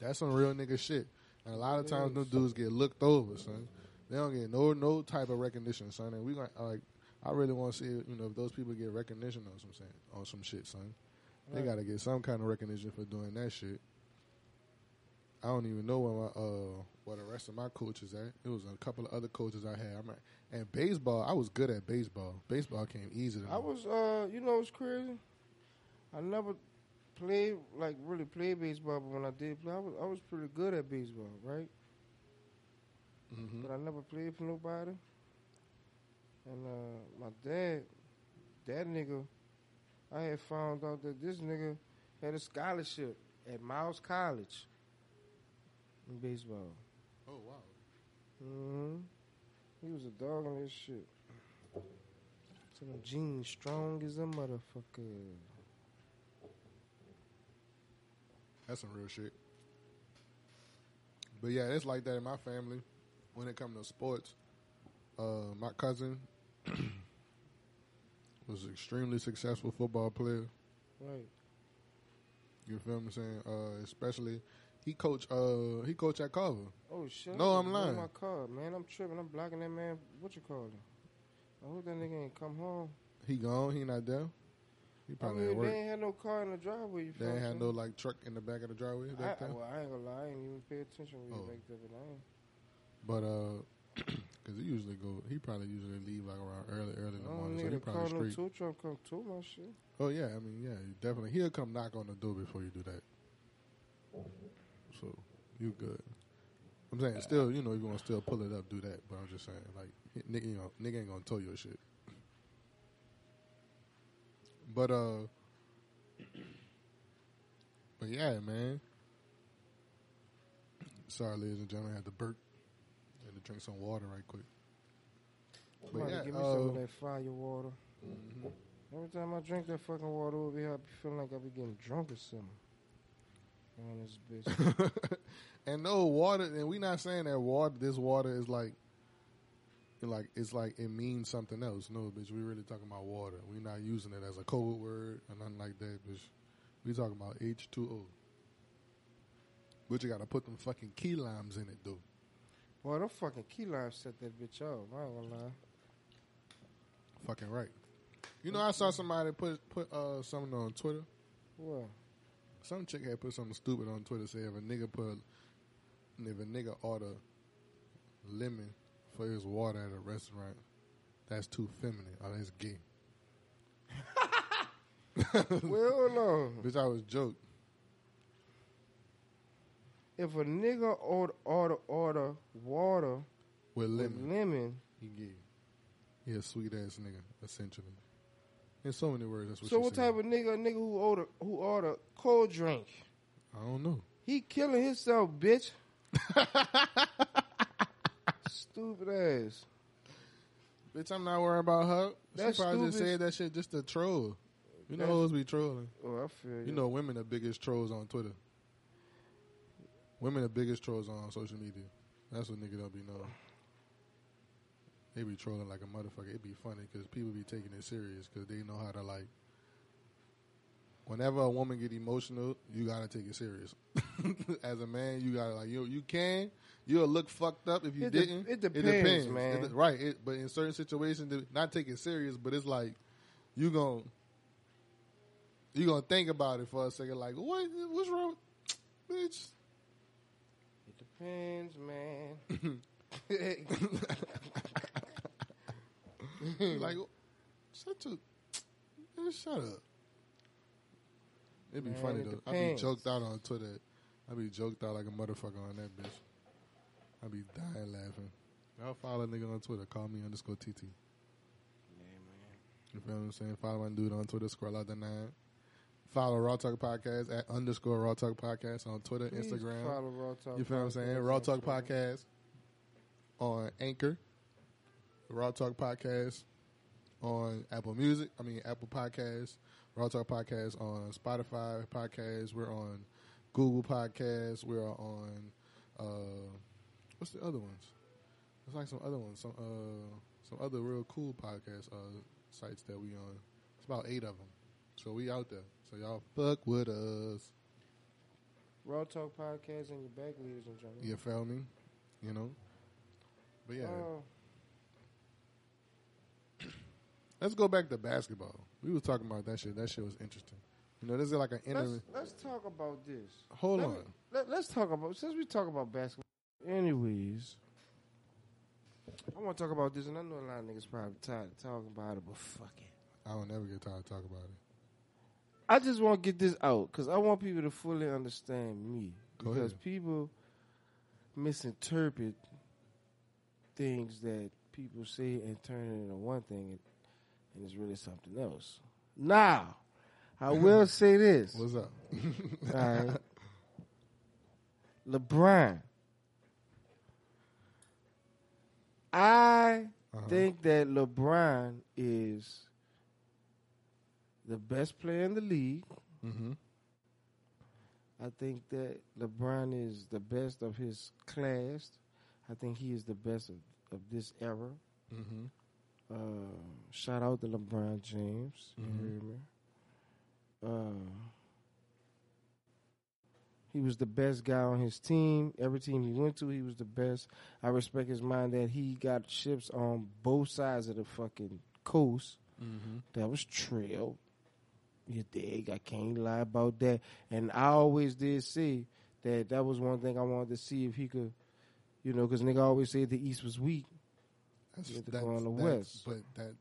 That's some real nigga shit. And a lot of times, them dudes get looked over, son. They don't get no no type of recognition, son. And we gonna like, I really want to see, you know, if those people get recognition on some saying on some shit, son. They Right. got to get some kind of recognition for doing that shit. I don't even know where my uh where the rest of my coaches at. It was a couple of other coaches I had. I'm like, and baseball, I was good at baseball. Baseball came easy to me. I was, uh, you know, what's crazy? I never played like really played baseball, but when I did play, I was I was pretty good at baseball, right? Mhm. But I never played for nobody. And uh, my dad, that nigga, I had found out that this nigga had a scholarship at Miles College in baseball. Oh wow. hmm He was a dog on this shit. So them jeans strong as a motherfucker. That's some real shit. But yeah, it's like that in my family. When it comes to sports, uh, my cousin was an extremely successful football player. Right. You feel me saying? Uh, especially he coach. Uh, he coach at Carver. Oh shit! No, I I'm lying. My car, man. I'm tripping. I'm blocking that man. What you call him? I hope that nigga ain't come home. He gone. He not there. He I probably mean, at work. they ain't had no car in the driveway. You They ain't me? had no like truck in the back of the driveway I, there. well, I ain't gonna lie. I ain't even pay attention when Oh. you back there, but I ain't. But uh, because he usually go, he probably usually leave like around early, early in the I morning. So he probably no straight. tow truck come to my shit. Oh yeah, I mean yeah, definitely. He'll come knock on the door before you do that. So you good. I'm saying still, you know, if you want to still pull it up, do that. But I'm just saying, like, nigga, you know, nigga ain't gonna tow your shit. But uh, but yeah, man. Sorry, ladies and gentlemen, I had to burp. Had to drink some water right quick. But Somebody yeah, give me some of uh, that fire water. mhm. Every time I drink that fucking water over here, I be feeling like I be getting drunk or something. On this bitch. and no water, and we not saying that water. This water is like, like it's like it means something else. No, bitch, we really talking about water. We not using it as a code word or nothing like that, bitch. We talking about H two O. But you got to put them fucking key limes in it, though. Boy, them fucking key limes set that bitch up. I ain't gonna lie. Fucking right. You know, I saw somebody put put uh something on Twitter. What? Some chick had put something stupid on Twitter. Say if a nigga put, if a nigga order lemon for his water at a restaurant, that's too feminine. Oh, that's gay. well, no. Bitch, I was joke. If a nigga order order order water With with lemon, lemon, he gay. He a sweet ass nigga, essentially. In so many words, that's what. so what said. type of nigga? A nigga who order who order cold drink? I don't know. He killing himself, bitch. Stupid ass. Bitch, I'm not worried about her. That's she probably just said that shit just to troll. You know hoes be trolling. Oh, I feel you. You know women are biggest trolls on Twitter. Women are biggest trolls on social media. That's what nigga don't be knowing. They be trolling like a motherfucker. It'd be funny because people be taking it serious because they know how to like. Whenever a woman get emotional, you gotta take it serious. As a man, you gotta like you. You can. You'll look fucked up if you It didn't. it depends, man. It de- right. It, but in certain situations, not take it serious, but it's like you gon' you gonna think about it for a second. Like what? What's wrong, bitch? It depends, man. Mm-hmm. like shut your just shut up. It'd be Man, funny it though. I'd be joked out on Twitter. I'd be joked out like a motherfucker on that bitch. I'd be dying laughing. Y'all follow a nigga on Twitter. Call me underscore TT. Yeah, man. You feel what I'm saying? Follow my dude on Twitter. Scroll out the nine. Follow Raw Talk Podcast at underscore Raw Talk Podcast on Twitter, Please Instagram. follow Raw Talk You feel what I'm saying? Raw Talk Podcast on Anchor. Raw Talk Podcast on Apple Music. I mean Apple Podcasts. Raw Talk Podcast on Spotify Podcasts. We're on Google Podcasts. We're on uh, what's the other ones? It's like some other ones. Some uh, some other real cool podcast uh, sites that we on. It's about eight of them. So we out there. So y'all fuck with us. Raw Talk Podcast and your back, ladies and gentlemen. You feel me? You know? But yeah, Uh, let's go back to basketball. We was talking about that shit. That shit was interesting. You know, this is like an let's, let's talk about this. Hold Let on. me- let, us talk about since we talk about basketball. Anyways, I want to talk about this, and I know a lot of niggas probably tired of talking about it, but fuck it. I don't never get tired of talking about it. I just want to get this out because I want people to fully understand me. Go because ahead. people misinterpret things that people say and turn it into one thing, it's really something else. Now, I will say this. What's up? Right. LeBron. I Uh-huh. think that LeBron is the best player in the league. mm-hmm. I think that LeBron is the best of his class. I think he is the best of, of this era. Mm-hmm. Uh, shout out to LeBron James. You Mhm. heard me? Uh, he was the best guy on his team. Every team he went to, he was the best. I respect his mind that he got ships on both sides of the fucking coast. Mm-hmm. That was trail. You dig? I can't lie about that. And I always did say that that was one thing I wanted to see if he could, you know, because nigga always said the East was weak. That's, You have that's, go on the that's- West. But that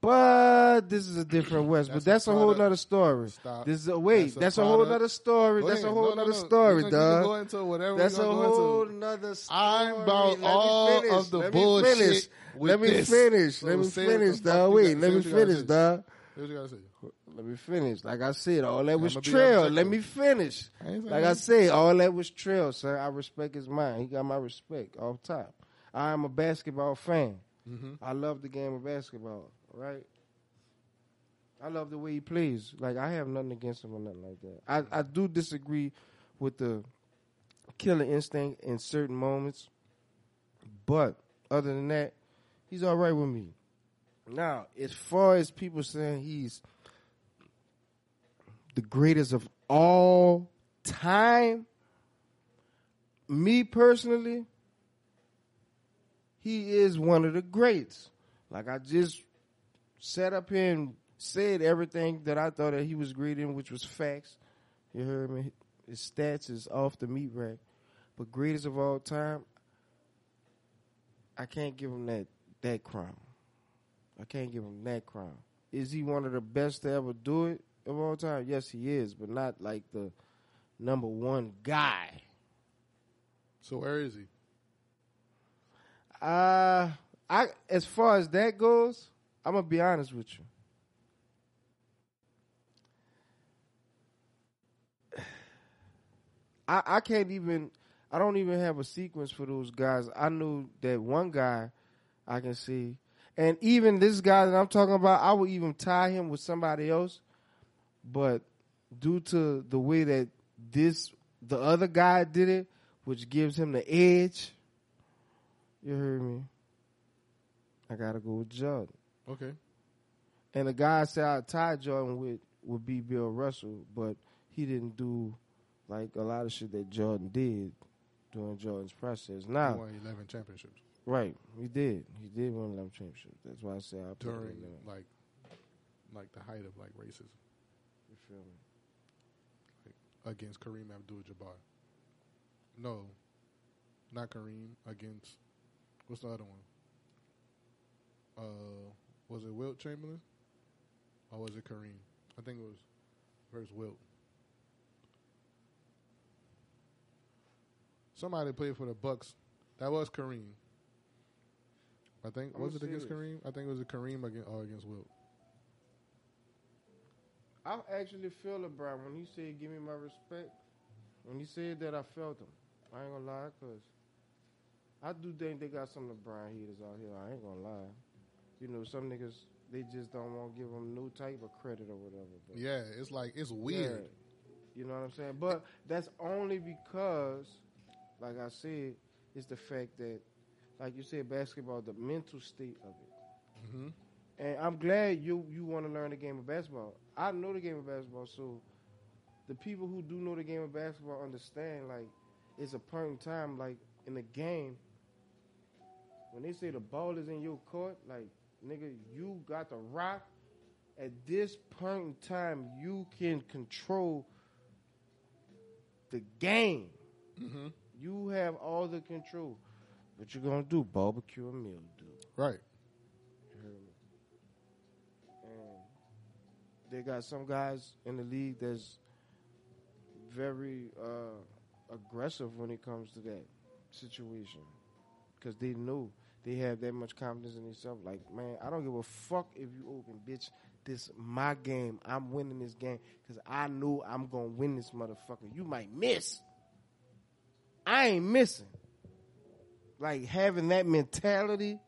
But this is a different West. That's but that's a, whole product- nother story. stop. This is a wait. That's a That's a, whole product. nother story. Go that's ahead. a whole No, no, nother no. story, We can- we can dog. Go into whatever. That's a whole into. nother story. I'm about Let all of the Let me bullshit finish. with Let me this. finish. So Let me say what the finish, fuck dog. Wait, let me what you gotta finish, say. dog. Here's what you gotta say. Let me finish. Like I said, all that was trail. Let me finish. I Like I said, all that was trail, sir. I respect his mind. He got my respect off top. I am a basketball fan. Mhm. I love the game of basketball, right? I love the way he plays. Like I have nothing against him or nothing like that. I, I do disagree with the killer instinct in certain moments. But other than that, he's all right with me. Now, as far as people saying he's the greatest of all time, me personally, he is one of the greats. Like I just sat up here and said everything that I thought that he was great in, which was facts. You heard me? His stats is off the meat rack. But greatest of all time, I can't give him that that crown. I can't give him that crown. Is he one of the best to ever do it of all time? Yes, he is, but not like the number one guy. So where is he? Uh I as far as that goes, I'm gonna be honest with you. I I can't even I don't even have a sequence for those guys. I knew that one guy I can see. And even this guy that I'm talking about, I would even tie him with somebody else. But due to the way that this the other guy did it, which gives him the edge, you heard me. I gotta go with Jordan. Okay. And the guy I said I tied Jordan with would be Bill Russell, but he didn't do like a lot of shit that Jordan did during Jordan's process. He Now, won 11 championships right, he did. He did win 11 championships. That's why I said I during like like the height of like racism You feel me? against Kareem Abdul-Jabbar. No, not Kareem. Against what's the other one? Uh, was it Wilt Chamberlain? or was it Kareem? I think it was versus Wilt. Somebody played for the Bucks. That was Kareem. I think I'm was it against. Kareem? I think it was a Kareem against or against Wilt. I actually feel LeBron when he said, "Give me my respect." When he said that, I felt him. I ain't gonna lie, cause I do think they got some LeBron haters out here. I ain't gonna lie. You know, some niggas they just don't want to give them no type of credit or whatever. But Yeah, it's like it's weird. Yeah. You know what I'm saying? But that's only because, like I said, it's the fact that, like you said, basketball, the mental state of it. hmm And I'm glad you you want to learn the game of basketball. I know the game of basketball, so the people who do know the game of basketball understand like it's a point in time, like in the game, when they say the ball is in your court, like nigga, you got the rock. At this point in time, you can control the game. hmm You have all the control. What you gonna do? Barbecue and mildew. Right. You heard me? And they got some guys in the league that's very uh, aggressive when it comes to that situation because they know they have that much confidence in themselves. Like, man, I don't give a fuck if you open, bitch. This my game. I'm winning this game because I know I'm gonna win this motherfucker. You might miss. I ain't missing. Like having that mentality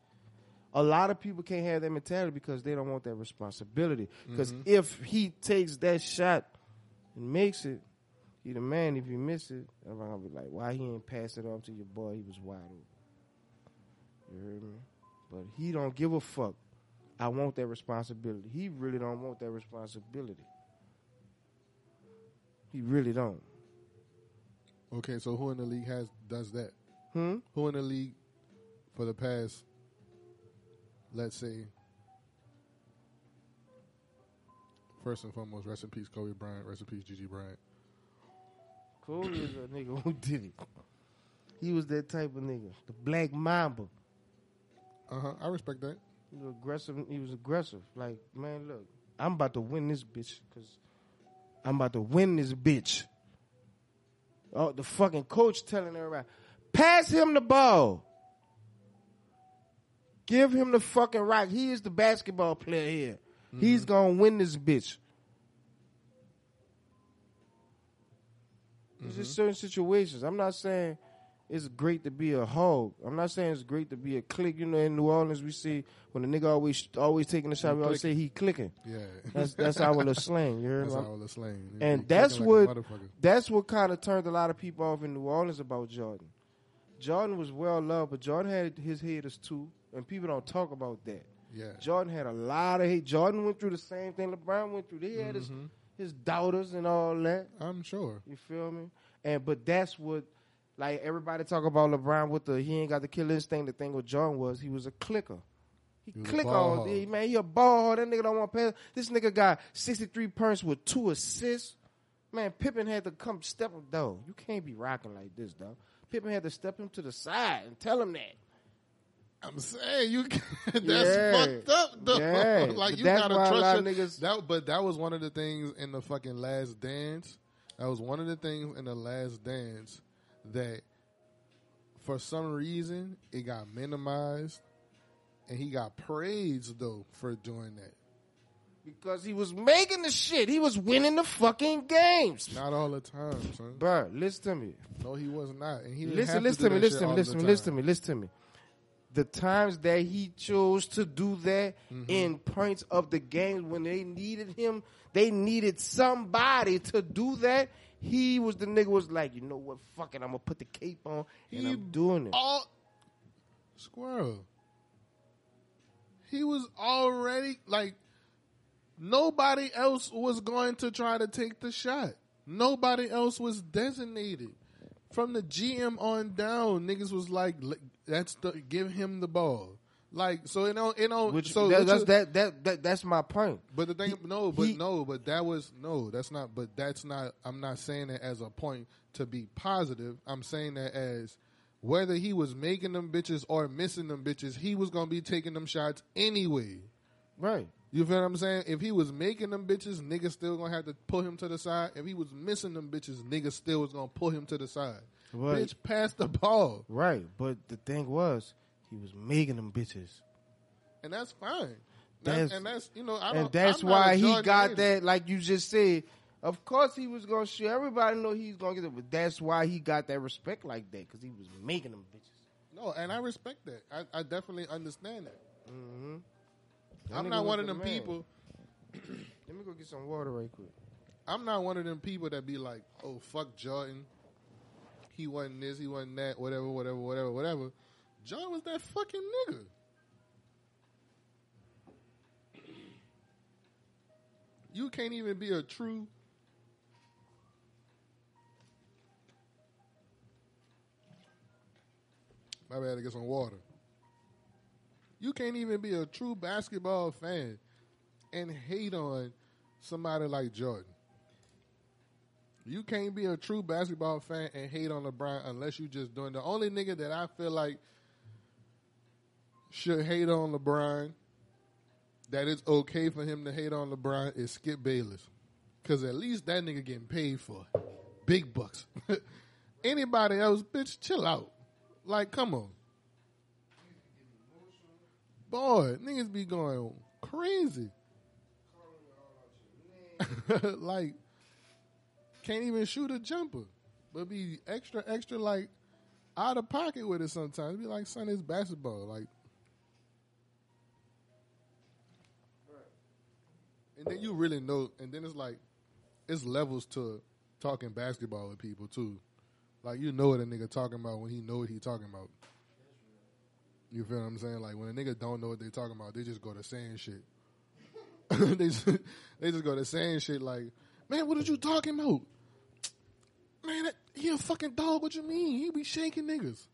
a lot of people can't have that mentality because they don't want that responsibility. Because mm-hmm. if he takes that shot and makes it, he the man. If you miss it, everyone gonna be like, "Why he ain't pass it off to your boy? He was wide open." You heard me? But he don't give a fuck. I want that responsibility. He really don't want that responsibility. He really don't. Okay, so who in the league has does that? Hmm. Who in the league for the past, let's say, first and foremost, rest in peace, Kobe Bryant, rest in peace, Gigi Bryant. Kobe is a nigga who did it. He was that type of nigga, the Black Mamba. Uh huh. I respect that. He was aggressive. He was aggressive. Like, man, look, I'm about to win this bitch because I'm about to win this bitch. Oh, the fucking coach telling everybody, pass him the ball. Give him the fucking rock. He is the basketball player here. He's gonna win this bitch. There's just certain situations. I'm not saying it's great to be a hog. I'm not saying it's great to be a click. You know, in New Orleans, we see when a nigga always always taking the shot, we always say he clicking. Yeah. That's that's our little slang. You heard That's the slang. And that's kicking like what that's what kind of turned a lot of people off in New Orleans about Jordan. Jordan was well loved, but Jordan had his haters too, and people don't talk about that. Yeah. Jordan had a lot of hate. Jordan went through the same thing LeBron went through. They had his Mm-hmm. his doubters and all that. I'm sure. You feel me? And but that's what like everybody talk about LeBron with the he ain't got the killer instinct. The thing with Jordan was he was a clicker. He, He click hog. day, man. He a ball. That nigga don't want to pass. This nigga got 63 points with two assists. Man, Pippen had to come step him though. You can't be rocking like this, though. Pippen had to step him to the side and tell him that. I'm saying you. that's Yeah. fucked up, though. Yeah. like But you gotta trust your, niggas- that. But that was one of the things in the fucking Last Dance. That was one of the things in the Last Dance that, for some reason, it got minimized, and he got praised though for doing that. Because he was making the shit. He was winning the fucking games. Not all the time, son. Bruh, listen to me. No, he was not, and he listen, listen to, to me, listen to me, listen to me, listen to me, listen to me. The times that he chose to do that Mm-hmm. in points of the game when they needed him, they needed somebody to do that. He was the nigga was like, you know what, fuck it, I'm gonna put the cape on and He I'm doing it. all squirrel. He was already like nobody else was going to try to take the shot. Nobody else was designated. From the GM on down, niggas was like, "That's the give him the ball." Like so, you know, you know. Which so that, that's that, that that that's my point. but the thing, He- no, but he- no, but that was no. That's not. But that's not. I'm not saying that as a point to be positive. I'm saying that as whether he was making them bitches or missing them bitches, he was gonna be taking them shots anyway. Right. You feel what I'm saying? If he was making them bitches, niggas still gonna have to pull him to the side. If he was missing them bitches, niggas still was gonna pull him to the side. Right. Bitch, pass the ball, Right, but the thing was, he was making them bitches, and that's fine. That's- That's, and that's you know, I don't, and that's I'm why he got hater. that. Like you just said, of course he was gonna shoot. Everybody know he's gonna get it, but that's why he got that respect like that because he was making them bitches. No, and I respect that. I, I definitely understand that. Mm-hmm. I'm not one of them people. Let me go get some water right quick. I'm not one of them people that be like, "Oh fuck Jordan, he wasn't this, he wasn't that, whatever, whatever, whatever, whatever." John was that fucking nigga. You can't even be a true. My bad to get some water. You can't even be a true basketball fan and hate on somebody like Jordan. You can't be a true basketball fan and hate on LeBron unless you just doing the only nigga that I feel like should hate on LeBron. That it's okay for him to hate on LeBron is Skip Bayless, because at least that nigga getting paid for big bucks. Anybody else, bitch, chill out. Like, come on, boy, niggas be going crazy. like can't even shoot a jumper, but be extra, extra like out of pocket with it sometimes. Be like, son, it's basketball. Like, and then you really know, and then it's like, it's levels to talking basketball with people too. Like you know what a nigga talking about when he know what he talking about. You feel what I'm saying? Like when a nigga don't know what they talking about, they just go to saying shit. they just, they just go to saying shit like, "Man, what are you talking about? Man, that, he a fucking dog. What you mean? He be shaking niggas.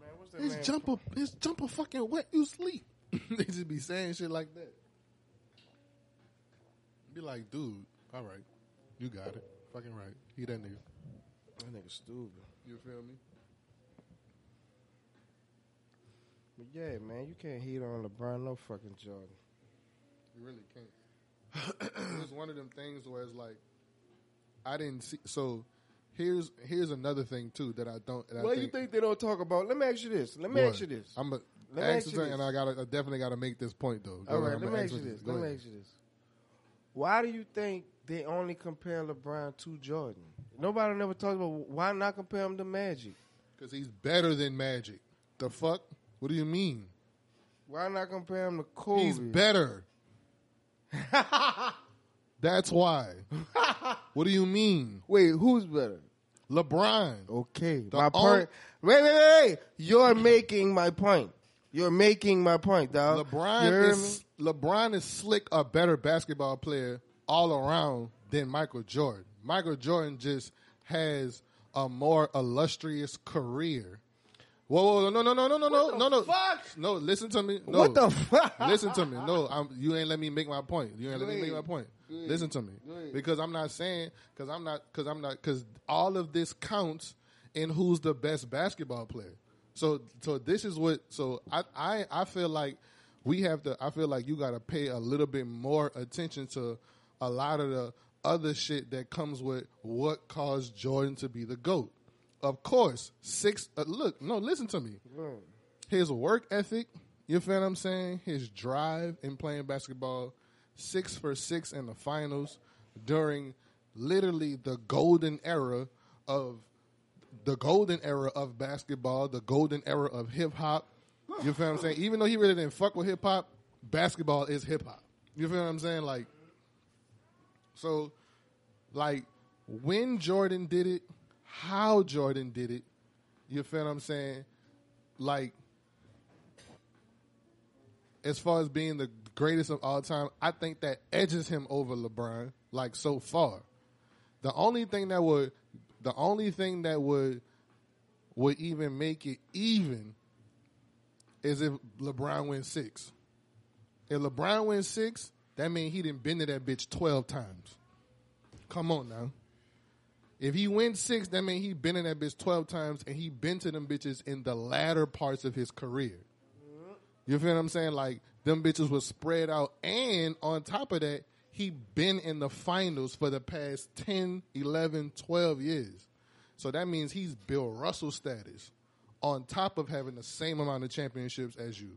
Man, what's that His man? jumper, his jumper fucking wet. You sleep. they just be saying shit like that. Be like, dude, all right, you got it. Fucking right. He that nigga. That nigga stupid. You feel me? But yeah, man, you can't hate on LeBron, no fucking Jordan. You really can't. it was one of them things where it's like, I didn't see. So here's here's another thing too that I don't. That I What do you think they don't talk about? Let me ask you this. Let me What? ask you this. I'm a, Let me ask you you and. I got I definitely got to make this point though. All right, let me ask you this. Let me ask you this. Why do you think they only compare LeBron to Jordan? Nobody never talks about why not compare him to Magic. Because he's better than Magic. The fuck? What do you mean? Why not compare him to Kobe? He's better. That's why. what do you mean? Wait, who's better? LeBron. Okay, The my point. Wait, wait, wait, wait. You're making my point. You're making my point, dog. You LeBron is LeBron is slick a better basketball player all around than Michael Jordan. Michael Jordan just has a more illustrious career. Whoa, whoa, no, no, no, no, no, no, the no, no, fuck? no. Listen to me. No. What the fuck? Listen to me. No, I'm, you ain't let me make my point. You ain't let me make my point. Go ahead. Listen to me, Go ahead. because I'm not saying because I'm not because I'm not because all of this counts in who's the best basketball player. So so this is what so I I I feel like we have to I feel like you got to pay a little bit more attention to a lot of the other shit that comes with what caused Jordan to be the goat. Of course, six. Uh, look, no, listen to me his work ethic, you feel what I'm saying? His drive in playing basketball, six for six in the finals during literally the golden era of the golden era of basketball, the golden era of hip hop. You feel what I'm saying? Even though he really didn't fuck with hip hop, basketball is hip hop. You feel what I'm saying? Like, so, like, when Jordan did it, how Jordan did it, you feel what I'm saying? Like, as far as being the greatest of all time, I think that edges him over LeBron, like so far. The only thing that would, the only thing that would, would even make it even, is if LeBron wins six. If LeBron wins six, that means he didn't been to that bitch twelve times. Come on now. If he wins six, that means he been in that bitch twelve times, and he been to them bitches in the latter parts of his career. You feel what I'm saying? Like them bitches was spread out. And on top of that, he been in the finals for the past 10, 11, 12 years. So that means he's Bill Russell status on top of having the same amount of championships as you.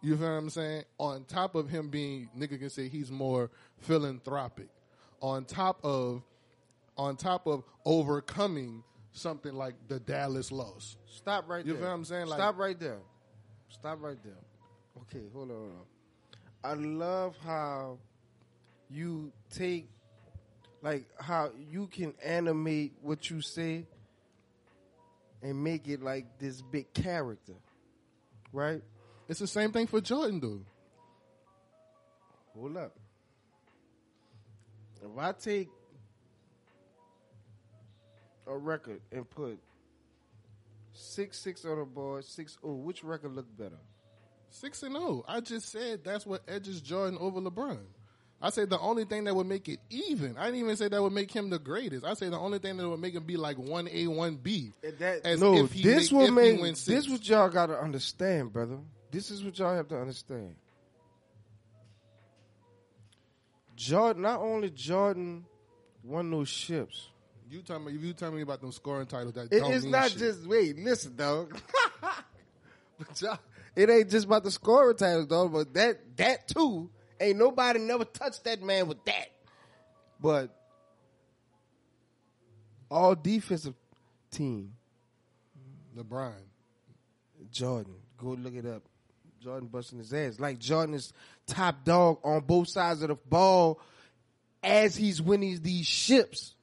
You feel what I'm saying? On top of him being, nigga can say he's more philanthropic. On top of, on top of overcoming something like the Dallas loss. Stop right You there. You feel what I'm saying? Like- Stop right there. Stop right there. Okay, hold on, hold on. I love how you take, like, how you can animate what you say and make it like this big character, right? It's the same thing for Jordan, dude. Hold up. If I take a record and put six six on the board, six oh, which record look better? Six and zero. I just said that's what edges Jordan over LeBron. I say the only thing that would make it even. I didn't even say that would make him the greatest. I say the only thing that would make him be like one A, one B. That, As no, if he this make- will if he make wins this six. what y'all got to understand, brother. This is what y'all have to understand. Jordan, not only Jordan won those ships. You tell me. If you tell me about them scoring titles, that it's not shit. just wait, listen, dog. But y'all- it ain't just about the scoring titles, dog. But that that too, ain't nobody never touched that man with that. But all defensive team, LeBron. Jordan, go look it up. Jordan busting his ass like Jordan is top dog on both sides of the ball as he's winning these ships.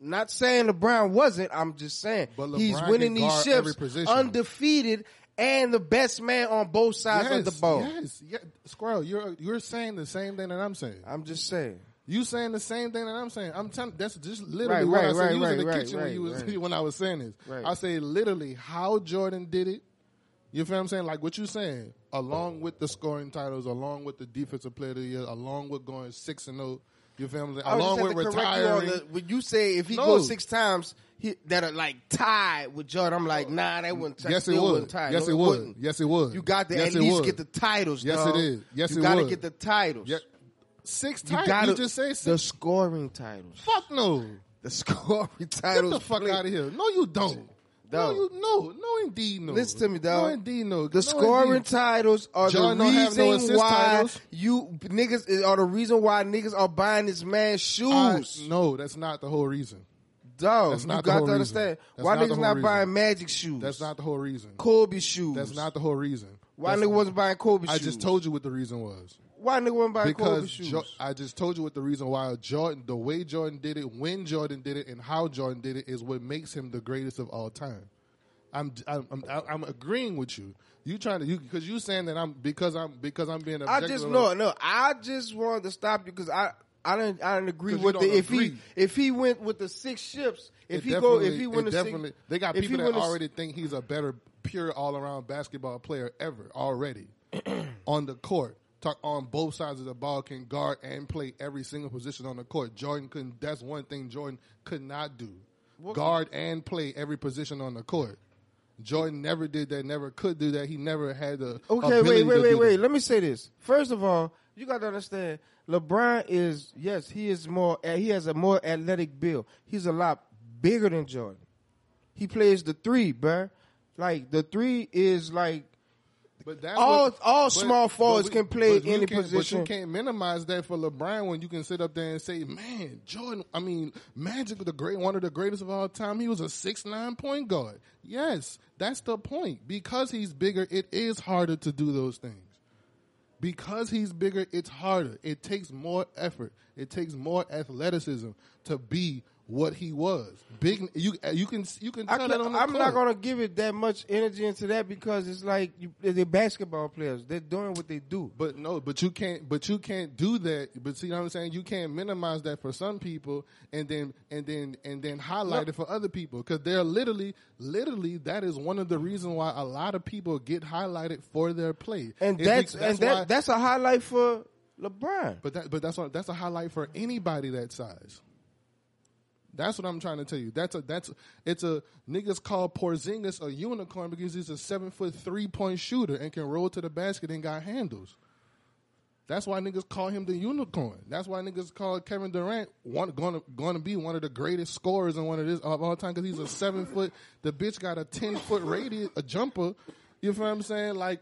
Not saying LeBron wasn't. I'm just saying But he's winning these ships undefeated and the best man on both sides of the ball. Yes, yeah. Squirrel, you're you're saying the same thing that I'm saying. I'm just saying. You saying the same thing that I'm saying. I'm telling. That's just Right, literally what I said. right, you was in the right, kitchen when you was right. when I was saying this. Right. I say literally how Jordan did it. You feel what I'm saying? Like what you're saying, along with the scoring titles, along with the defensive player of the year, along with going six and zero. You feel what I'm saying? I was Along with have to correct you retiring. the- when you say if he No. goes six times he, that are like tied with Jordan, I'm like, nah, that wouldn't. Yes, it would. wouldn't tie. Yes, No, it would. wouldn't. Yes, it would. You got to Yes, at least would. get the titles. Yes, dog. it is. Yes, you it gotta would. get the titles. Yeah, six You titles. got You just say the scoring titles. Fuck no. The scoring titles. Get the fuck out of here. No, you don't. No, you no, no, indeed, no. Listen to me, dog. No, indeed, no. The No, scoring indeed. titles are Jordan the don't no reason why titles. you niggas eh, are the reason why niggas are buying this man's I- shoes. no, that's not the whole reason. Dog, That's you not the got to understand why not niggas not reason. buying Magic shoes. That's not the whole reason. Kobe shoes. That's not the whole reason. why That's- nigga wasn't buying Kobe shoes? I just told you what the reason was. Why nigga buying Kobe Because shoes. Jo- I just told you what the reason why Jordan, the way Jordan did it, when Jordan did it, and how Jordan did it is what makes him the greatest of all time. I'm I'm I'm, I'm agreeing with you. You trying to you because you saying that I'm because I'm because I'm being I just no no. I just wanted to stop you because I. I didn't. I didn't agree with the if he if he went with the six ships. If It he go if he went definitely six, they got people that already think he's a better pure all around basketball player ever already on the court. Talk on both sides of the ball can guard and play every single position on the court. Jordan couldn't. That's one thing Jordan could not do. Guard and play every position on the court. Jordan never did that. Never could do that. He never had the Okay, wait, wait, wait, wait. that. Let me say this. First of all, you got to understand. LeBron is yes, he is more. He has a more athletic build. He's a lot bigger than Jordan. He plays the three, bruh. Like the three is like But that's All- what- all small forwards can play but any position. But you can't minimize that for LeBron when you can sit up there and say, "Man, Jordan. I mean, Magic, the great, one of the greatest of all time. He was a six nine point guard. Yes, that's the point. Because he's bigger, it is harder to do those things. Because he's bigger, it's harder. It takes more effort. It takes more athleticism to be what he was. Big. You you can you can I tell can, that on the I'm not gonna give it that much energy into that because it's like you, they're basketball players. They're doing what they do. But no, but you can't. But you can't do that. But see what I'm saying? You can't minimize that for some people, and then and then and then highlight No. it for other people because they're literally, literally that is one of the reasons why a lot of people get highlighted for their play. And that's, because- and that why- that's a highlight for LeBron. But that but that's what, that's a highlight for anybody that size. That's what I'm trying to tell you. That's a that's it's a niggas call Porzingis a unicorn because he's a seven foot three point shooter and can roll to the basket and got handles. That's why niggas call him the unicorn. That's why niggas call Kevin Durant one going to be one of the greatest scorers in one of this of all time because he's a seven foot. The bitch got a ten foot radius, a jumper. You feel what I'm saying? Like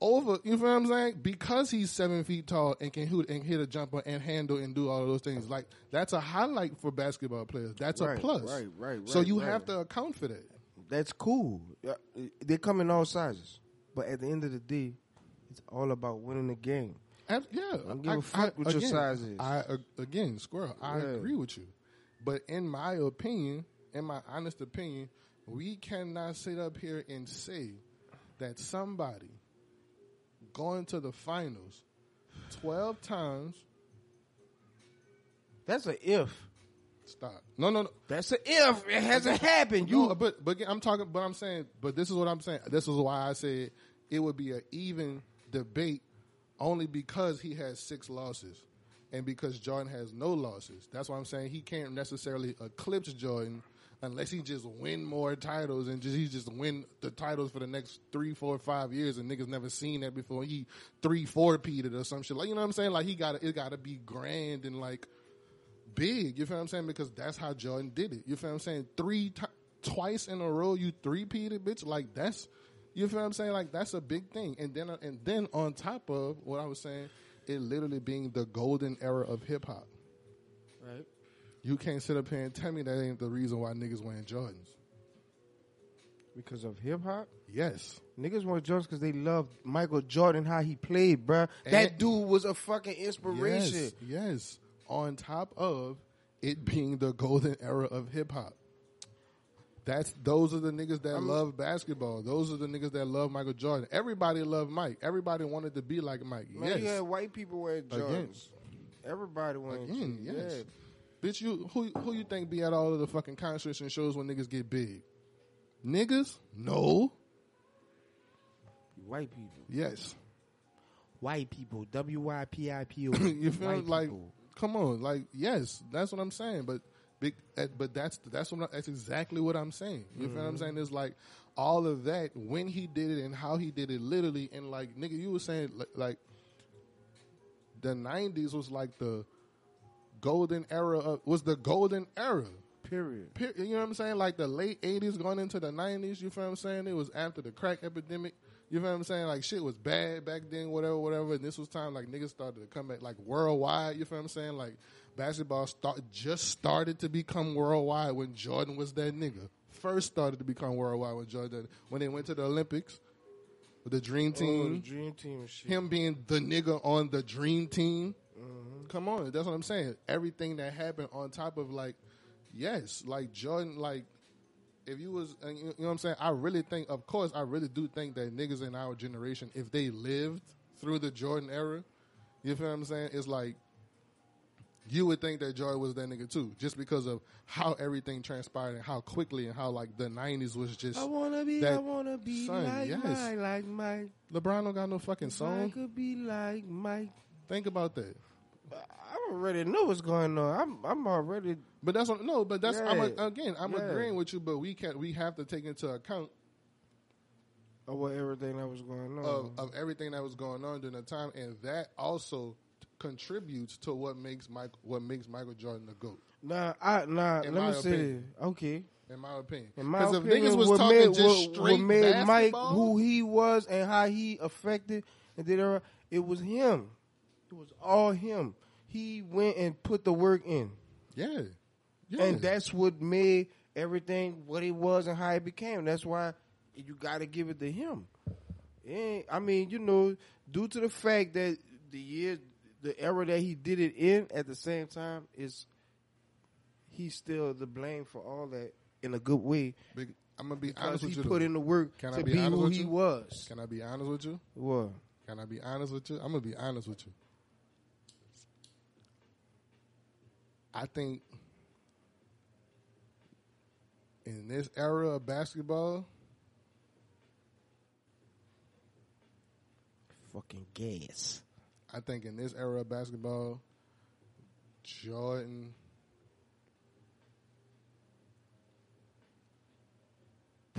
over. You know what I'm saying? Because he's seven feet tall and can hit and hit a jumper and handle and do all of those things. Like that's a highlight for basketball players. That's Right, a plus. right, right, right. So you right. have to account for that. That's cool. They come in all sizes, but at the end of the day, it's all about winning the game. Ab- yeah, don't give a fuck what your size is. I uh, again, squirrel. I Yeah. agree with you, but in my opinion, in my honest opinion, we cannot sit up here and say that somebody going to the finals twelve times. That's a if. Stop. No, no, no. That's a if. It hasn't happened. You No, but but I'm talking. But I'm saying. But this is what I'm saying. This is why I said it would be an even debate, only because he has six losses, and because Jordan has no losses. That's why I'm saying he can't necessarily eclipse Jordan unless he just win more titles and just he just win the titles for the next three, four, five years, and niggas never seen that before. He three, four peated or some shit. Like you know what I'm saying? Like he got it. Got to be grand and like big. You feel what I'm saying? Because that's how Jordan did it. You feel what I'm saying? Three ti twice in a row, you three peated, bitch. Like that's you feel what I'm saying? Like that's a big thing. And then and then on top of what I was saying, it literally being the golden era of hip hop. right. You can't sit up here and tell me that ain't the reason why niggas wearing Jordans. because of hip hop. Yes. Niggas want Jordans because they love Michael Jordan how he played, bruh. And- that dude was a fucking inspiration. Yes. Yes. On top of it being the golden era of hip hop. That's those are the niggas that love basketball. Those are the niggas that love Michael Jordan. Everybody loved Mike. Everybody wanted to be like Mike. Man, yes. you had white people wearing Jordans. Again. Everybody wearing Again, shit. yes. Yeah. Bitch, you who who you think be at all of the fucking concerts and shows when niggas get big? Niggas? No. White people. Yes. White people. W Y P I P O. you feel White like people. come on, like yes, that's what I'm saying. But big, eh, but that's that's what that's exactly what I'm saying. You feel what I'm saying? It's like all of that when he did it and how he did it, literally. And like nigga, you were saying like, like the '90s was like the golden era of was the golden era. Period. Per- You know what I'm saying? Like the late '80s going into the '90s. You feel what I'm saying? It was after the crack epidemic. You feel what I'm saying? Like shit was bad back then, whatever, whatever. And this was time like niggas started to come back like worldwide. You feel what I'm saying? Like basketball start just started to become worldwide when Jordan was that nigga. First started to become worldwide when Jordan when they went to the Olympics with the Dream Oh, Team the dream team shit. him being the nigga on the dream team. Come on, that's what I'm saying. Everything that happened on top of like, yes, like Jordan, like if you was, and you know what I'm saying. I really think, of course, I really do think that niggas in our generation, if they lived through the Jordan era, you feel what I'm saying? It's like you would think that Jordan was that nigga too, just because of how everything transpired and how quickly and how like the '90s was just. I wanna be, I wanna be son, like yes. Mike, like Mike. LeBron don't got no fucking song. I could be like Mike. Think about that. I already know what's going on. I'm, I'm already. But that's what, no. But that's I'm Yeah. again. I'm Yeah. agreeing with you. But we can we have to take into account Of what everything that was going on. of, of everything that was going on during the time, and that also contributes to what makes Mike what makes Michael Jordan the goat, nah, I nah. In let me say this. Okay. in my opinion. In my if niggas was talking made, just what, straight what made Mike who he was and how he affected and did it, it was him. It was all him. He went and put the work in, yeah, yeah, and that's what made everything what it was and how it became. That's why you got to give it to him. Ain't- I mean, you know, due to the fact that the year, the era that he did it in, at the same time, is he's still the blame for all that in a good way Big, I'm gonna be honest with you. He put though. in the work Can I to be be, honest who he you? was. Can I be honest with you? What? Can I be honest with you? I'm gonna be honest with you. I think in this era of basketball, fucking gas. I think in this era of basketball, Jordan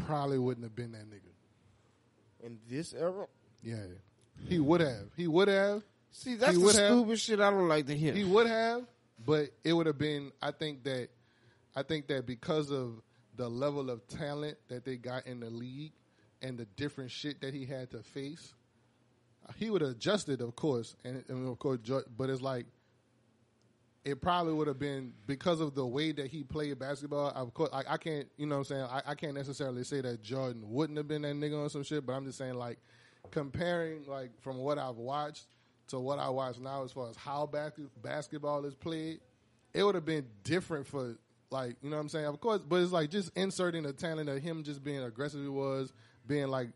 probably wouldn't have been that nigga. In this era? Yeah. He would have. He would have. See, that's the stupid have. shit I don't like to hear. He would have, but it would have been. I think that. I think that because of the level of talent that they got in the league and the different shit that he had to face, he would have adjusted, of course, and, and of course, but it's like it probably would have been because of the way that he played basketball. Of course, I, can't, you know, what I'm saying I, I can't necessarily say that Jordan wouldn't have been that nigga on some shit, but I'm just saying like comparing like from what I've watched to what I watch now as far as how bas- basketball is played, it would have been different for like you know what I'm saying. Of course, but it's like just inserting the talent of him just being aggressive. He was being like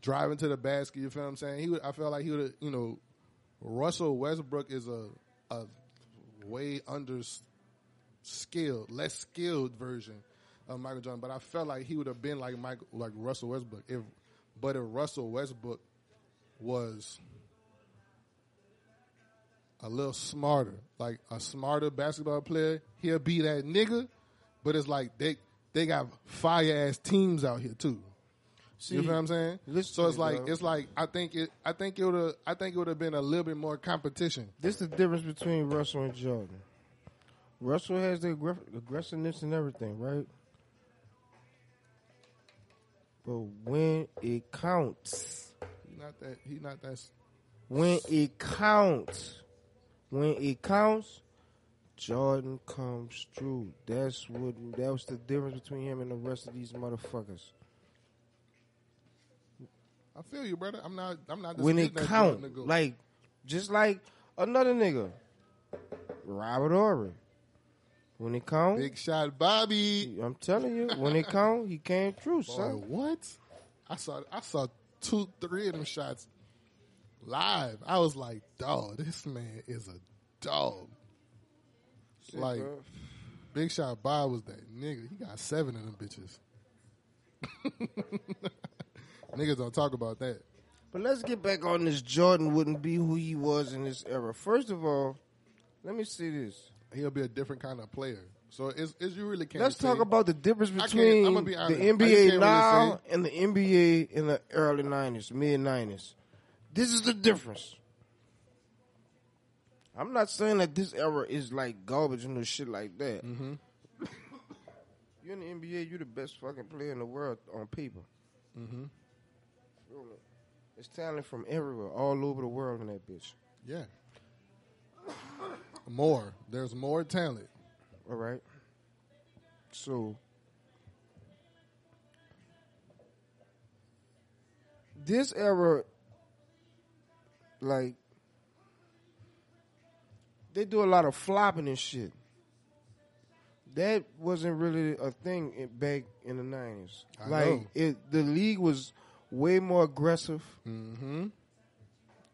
driving to the basket. You feel what I'm saying? He would. I felt like he would. You know, Russell Westbrook is a a way under skilled, less skilled version of Michael Jordan. But I felt like he would have been like Michael, like Russell Westbrook. If but if Russell Westbrook was a little smarter, like a smarter basketball player, he'll be that nigga. But it's like they they got fire ass teams out here too. See, you feel what I'm saying? So it's like it's like I think it I think it would have I think it would have been a little bit more competition. This is the difference between Russell and Jordan. Russell has the aggr- aggressiveness and everything, right? But when it counts, He not that he not that when it counts, when it counts, Jordan comes through. That's what that was the difference between him and the rest of these motherfuckers. I feel you, brother. I'm not I'm not when it count, Jordan the GOAT. like just like another nigga, Robert Horry. When it count, big shot Bobby. I'm telling you, when it count, he came through, Boy, son. what? I saw I saw two, three of them shots live. I was like, dog, this man is a dog. Shit, like bro. Big Shot Bob was that nigga. He got seven of them bitches. Niggas don't talk about that. But let's get back on this. Jordan wouldn't be who he was in this era. First of all, let me see this. He'll be a different kind of player. So it's, it's you really can't. Let's say- talk about the difference between be the honest. I just NBA now really and the NBA in the early '90s, mid '90s. This is the difference. I'm not saying that this era is like garbage and no shit like that. Mm-hmm. You're in the NBA, you're the best fucking player in the world on paper. Mm-hmm. It's talent from everywhere, all over the world in that bitch. Yeah. More. There's more talent. All right. So this era, like, they do a lot of flopping and shit. That wasn't really a thing in, back in the nineties. Like it, the league was way more aggressive. Mm-hmm.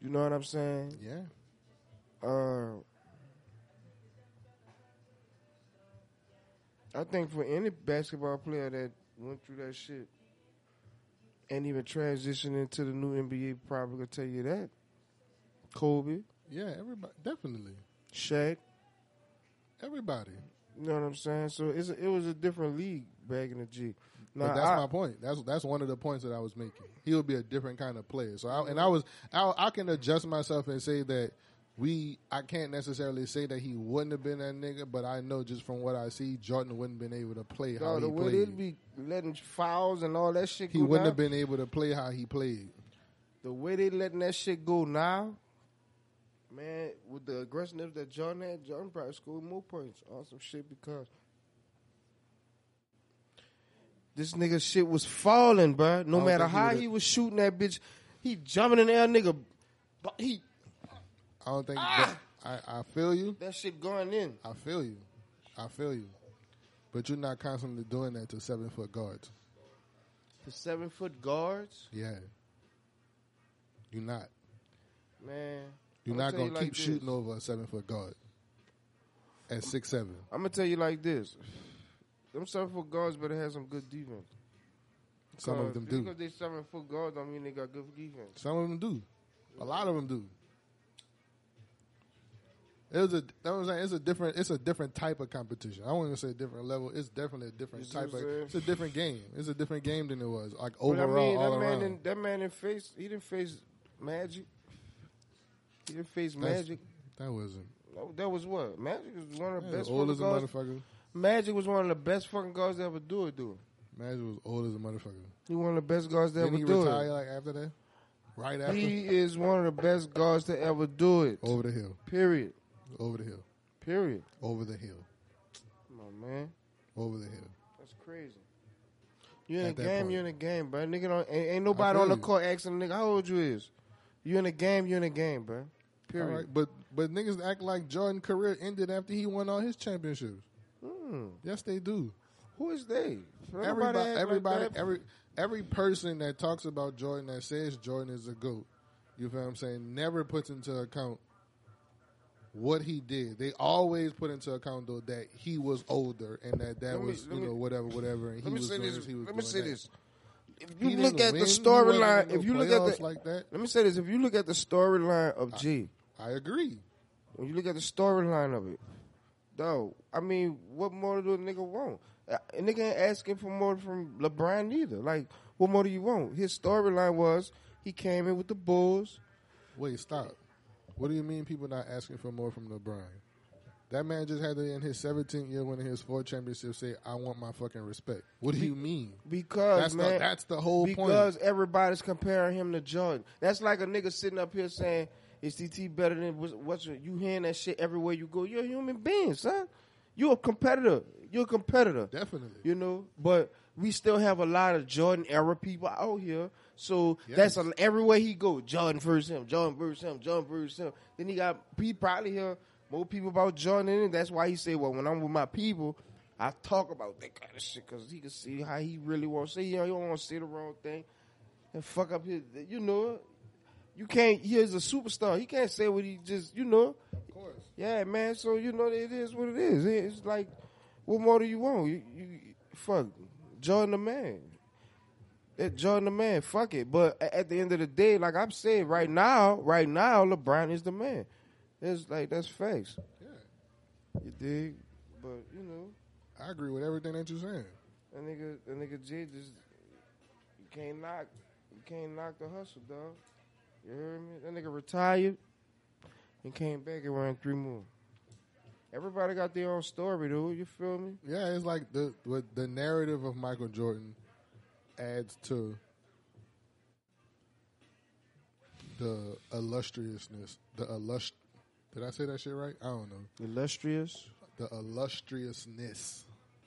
You know what I'm saying? Yeah. Uh, I think for any basketball player that went through that shit and even transitioned into the new NBA, probably could tell you that. Kobe, Yeah, everybody definitely. Shaq, Everybody. you know what I'm saying? So it's a, it was a different league back in the G. Now, but that's I- my point. That's that's one of the points that I was making. He would be a different kind of player. So I, and I was I, I can adjust myself and say that we I can't necessarily say that he wouldn't have been that nigga, but I know just from what I see, Jordan wouldn't have been able to play how he the way played. they'd be letting fouls and all that shit he wouldn't down, have been able to play how he played. the way they letting that shit go now, man, with the aggressiveness that John had, John probably scored more points on some shit because this nigga shit was falling, bro. No matter think he how he was shooting that bitch, he jumping in the air, nigga. But he I don't think Ah! that, I, I feel you. that shit going in. I feel you. I feel you. But you're not constantly doing that to seven foot guards. The seven foot guards, Yeah. You're not. man. You're not gonna you keep this. shooting over a seven foot guard at six seven. I'm gonna tell you like this: them seven foot guards better have some good defense. Some of them do. Because they seven foot guards, don't mean they got good defense. Some of them do. A lot of them do. It was a. That was saying. It's a different. It's a different type of competition. I even say a different level. It's definitely a different You type of. It's a different game. It's a different game than it was like overall I mean, all that man, around. didn't, that man didn't face. He didn't face Magic. Didn't face That's- Magic. that wasn't. No, that was what Magic was one of the Yeah, best. old as a guards. motherfucker. Magic was one of the best fucking guards to ever do it. Do it. Magic was old as a motherfucker. He one of the best guards to Didn't ever he do retire it. like after that? Right after. He is one of the best guards to ever do it. over the hill. Period. Over the hill. Period. Over the hill. Come on, man. Over the hill. That's crazy. You in At a game, point. you in a game, bro. Nigga don't ain't, ain't nobody on the you. court asking nigga how old you is. You in a game, you in a game, bro. Period. Right, but but niggas act like Jordan' career ended after he won all his championships. Hmm. Yes, they do. Who is they? Nobody Everybody, act like everybody, every every person that talks about Jordan that says Jordan is a goat, you feel what I'm saying, never puts into account what he did. They always put into account though that he was older and that that me- was you me- know whatever whatever. And he Let me was say doing this. He was Let me say that. this. If He you look at win. the storyline, if you look at the, like that, let me say this. If you look at the storyline of G, I agree. when you look at the storyline of it, though, I mean, what more do a nigga want? A nigga ain't asking for more from LeBron neither. Like, what more do you want? His storyline was he came in with the Bulls. Wait, stop. What do you mean people not asking for more from LeBron? That man just had to, in his 17th year winning his four championships, say, I want my fucking respect. What do you mean? Because That's, man, the, that's the whole because point. Because everybody's comparing him to Jordan. That's like a nigga sitting up here saying, "Is TT better than what's, you hearing that shit everywhere you go? You're a human being, son. You're a competitor. You're a competitor. Definitely. You know, but we still have a lot of Jordan era people out here. So Yes. that's a, everywhere he go. Jordan versus him. Jordan versus him. Jordan versus him. Then he got he probably hear more people about Jordan in it. That's why he say, "Well, when I'm with my people, I talk about that kind of shit because he can see how he really wants to say. You know, he don't want to say the wrong thing and fuck up his. You know, you can't. He is a superstar. He can't say what he just. You know, Of course. yeah, man. So you know, it is what it is. It's like, what more do you want? You, you fuck Jordan the man. That Jordan the man. Fuck it. But at the end of the day, like I'm saying, right now, right now, LeBron is the man. It's like that's facts. Yeah. You dig? But you know, I agree with everything that you're saying. that nigga, that nigga J just you can't knock, you can't knock the hustle, dog. You heard me? That nigga retired and came back and ran three more. Everybody got their own story, dude. You feel me? Yeah, it's like the the narrative of Michael Jordan adds to the illustriousness, the illust. Did I say that shit right? I don't know. Illustrious. The illustriousness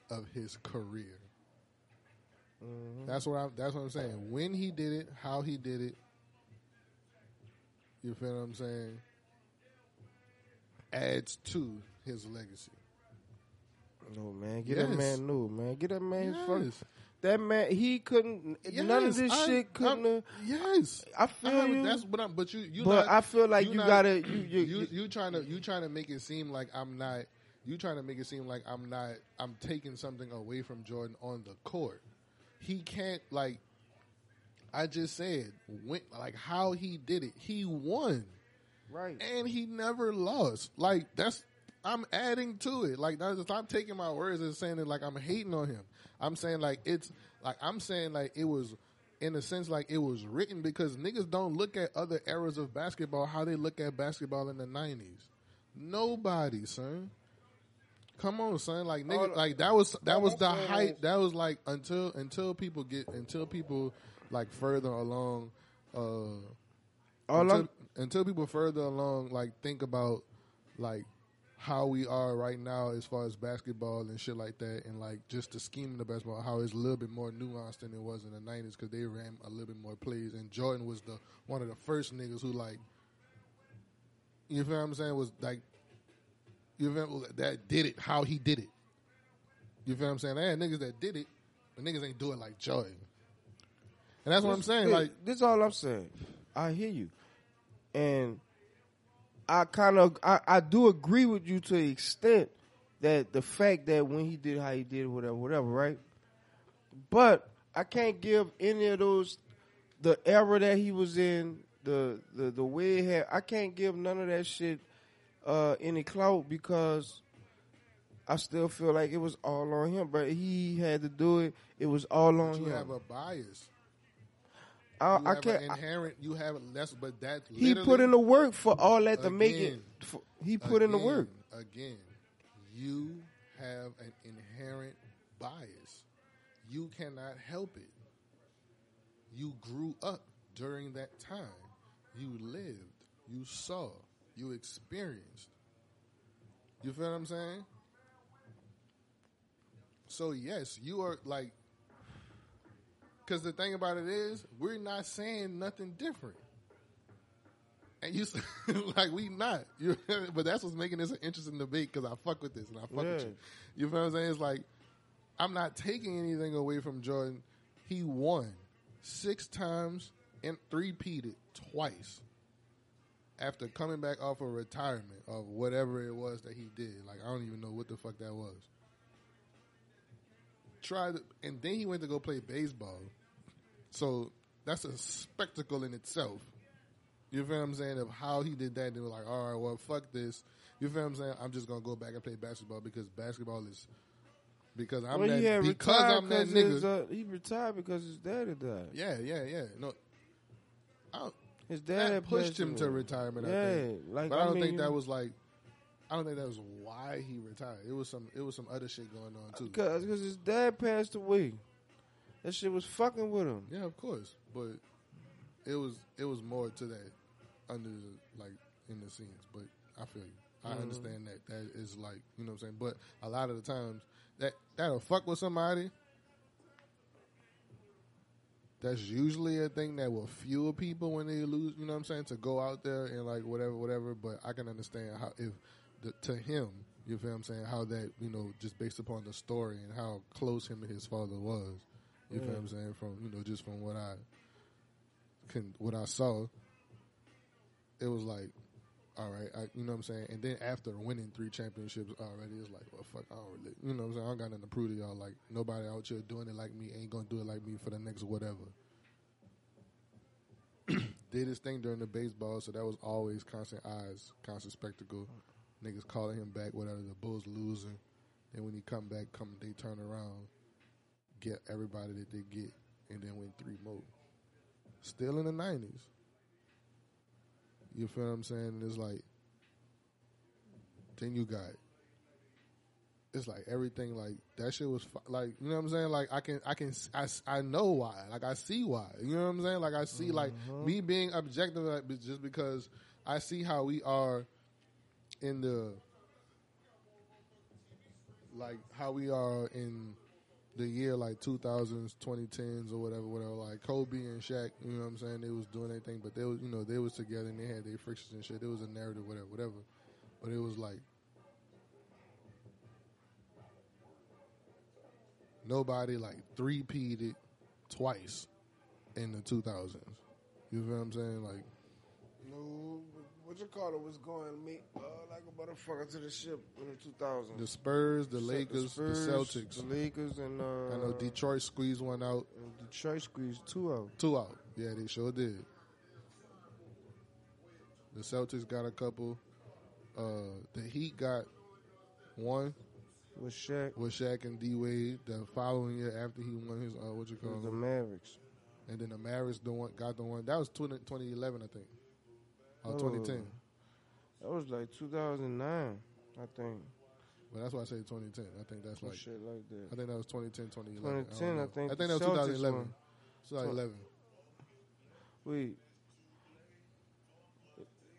of his career. Mm-hmm. That's what I'm. That's what I'm saying. When he did it, how he did it. You feel what I'm saying? Adds to his legacy. No man, get that man new man. Get that man. fuck- That man, he couldn't. none of this I- shit couldn't. Yes, I feel haven't- you. That's what I'm. But you, you. But not, I feel like you not- gotta- you- you- you, you- you trying to, you trying to make it seem like I'm not. You trying to make it seem like I'm not. I'm taking something away from Jordan on the court. He can't like. I just said, when, like how he did it. He won, right. and he never lost. Like that's. I'm adding to it. Like that's, I'm taking my words and saying it like I'm hating on him. I'm saying like it's like I'm saying like it was in a sense like it was written because niggas don't look at other eras of basketball how they look at basketball in the nineties. Nobody, son. Come on, son. Like nigga, like that was that was the height. That was like until until people get until people like further along. uh until, I'm, until people further along like think about like how we are right now as far as basketball and shit like that and like just the scheme of the basketball how it's a little bit more nuanced than it was in the 90s because they ran a little bit more plays and jordan was the one of the first niggas who like you feel what i'm saying was like you feel that did it how he did it you feel what i'm saying they had niggas that did it but niggas ain't do it like jordan and that's what i'm saying This- like this is all I'm saying. I hear you, and I kind of I, I do agree with you to the extent that the fact that when he did how he did whatever whatever right, but I can't give any of those the era that he was in the the the way he had I can't give none of that shit uh, any clout because I still feel like it was all on him. But he had to do it. It was all on you him. have a bias. I, I can't. inherent. you have less, but that's he put in the work for all that to make it. For, he put in the work. Again, you have an inherent bias. You cannot help it. You grew up during that time. You lived. You saw. You experienced. You feel what I'm saying? So yes, you are like. Because the thing about it is, we're not saying nothing different. And you, like, we not. You, but that's what's making this an interesting debate because I fuck with this and I fuck with you. You feel what I'm saying? It's like, I'm not taking anything away from Jordan. He won six times and three-peated twice after coming back off of retirement of whatever it was that he did. Like, I don't even know what the fuck that was. Tried, and then he went to go play baseball. So that's a spectacle in itself. You feel what I'm saying? Of how he did that, they were like, all right, well, fuck this. You feel what I'm saying? I'm just gonna go back and play basketball because basketball is because I'm well, that because I'm that nigga. uh, he retired because his daddy died. yeah, yeah, yeah. No, I His dad pushed him to retirement. I Yeah, think, like but I don't think mean, that was like. I don't think that was why he retired. It was some. It was some other shit going on too. because his dad passed away. That shit was fucking with him. Yeah, of course, but it was it was more to that under the, like in the scenes. But I feel you. I Mhm. understand that that is like you know what I'm saying. But a lot of the times that that'll fuck with somebody. That's usually a thing that will fuel people when they lose. You know what I'm saying to go out there and like whatever, whatever. But I can understand how if the, to him, you feel what I'm saying how that you know just based upon the story and how close him and his father was. You feel Yeah. what I'm saying? From you know, just from what I can, what I saw, it was like, all right, I, you know what I'm saying. And then after winning three championships already, it's like, well, fuck, I don't really, you know what I'm saying. I don't got nothing to prove to y'all. Like nobody out here doing it like me ain't gonna do it like me for the next whatever. Did his thing during the baseball, so that was always constant eyes, constant spectacle. Niggas calling him back, whatever. The Bulls losing, and when he come back, come they turn around, get everybody that they get, and then win three more. Still in the nineties. You feel what I'm saying? It's like then you got it's like everything like that shit was like you know what I'm saying like I can I can I, I know why like I see why you know what I'm saying like I see like mm-hmm. me being objective like, just because I see how we are in the like how we are in the year like 2000s, 2010s or whatever, whatever. Like Kobe and Shaq, you know what I'm saying? They was doing anything, but they was, you know, they was together and they had their frictions and shit. It was a narrative, whatever, whatever. But it was like nobody like three peated twice in the 2000s. You feel what I'm saying? Like No, what you call it was going me uh, like a motherfucker to the ship in the 2000s. the Spurs, the Lakers, Spurs, the Celtics. the Lakers, and uh, I know Detroit squeezed one out, and Detroit squeezed two out. two out. Yeah, they sure did. The Celtics got a couple. Uh, the Heat got one with Shaq. with Shaq and D Wade. The following year after he won his uh, what you call was the it, Mavericks. and then the Mavericks the one got the one that was 20, 2011 I think, or Oh. 2010. That was like 2009, I think. But that's why I say 2010. I think that's Some like shit like I think that was 2010, 2011. 2010, don't I think I think that was Celtics 2011. won. 2011. Wait,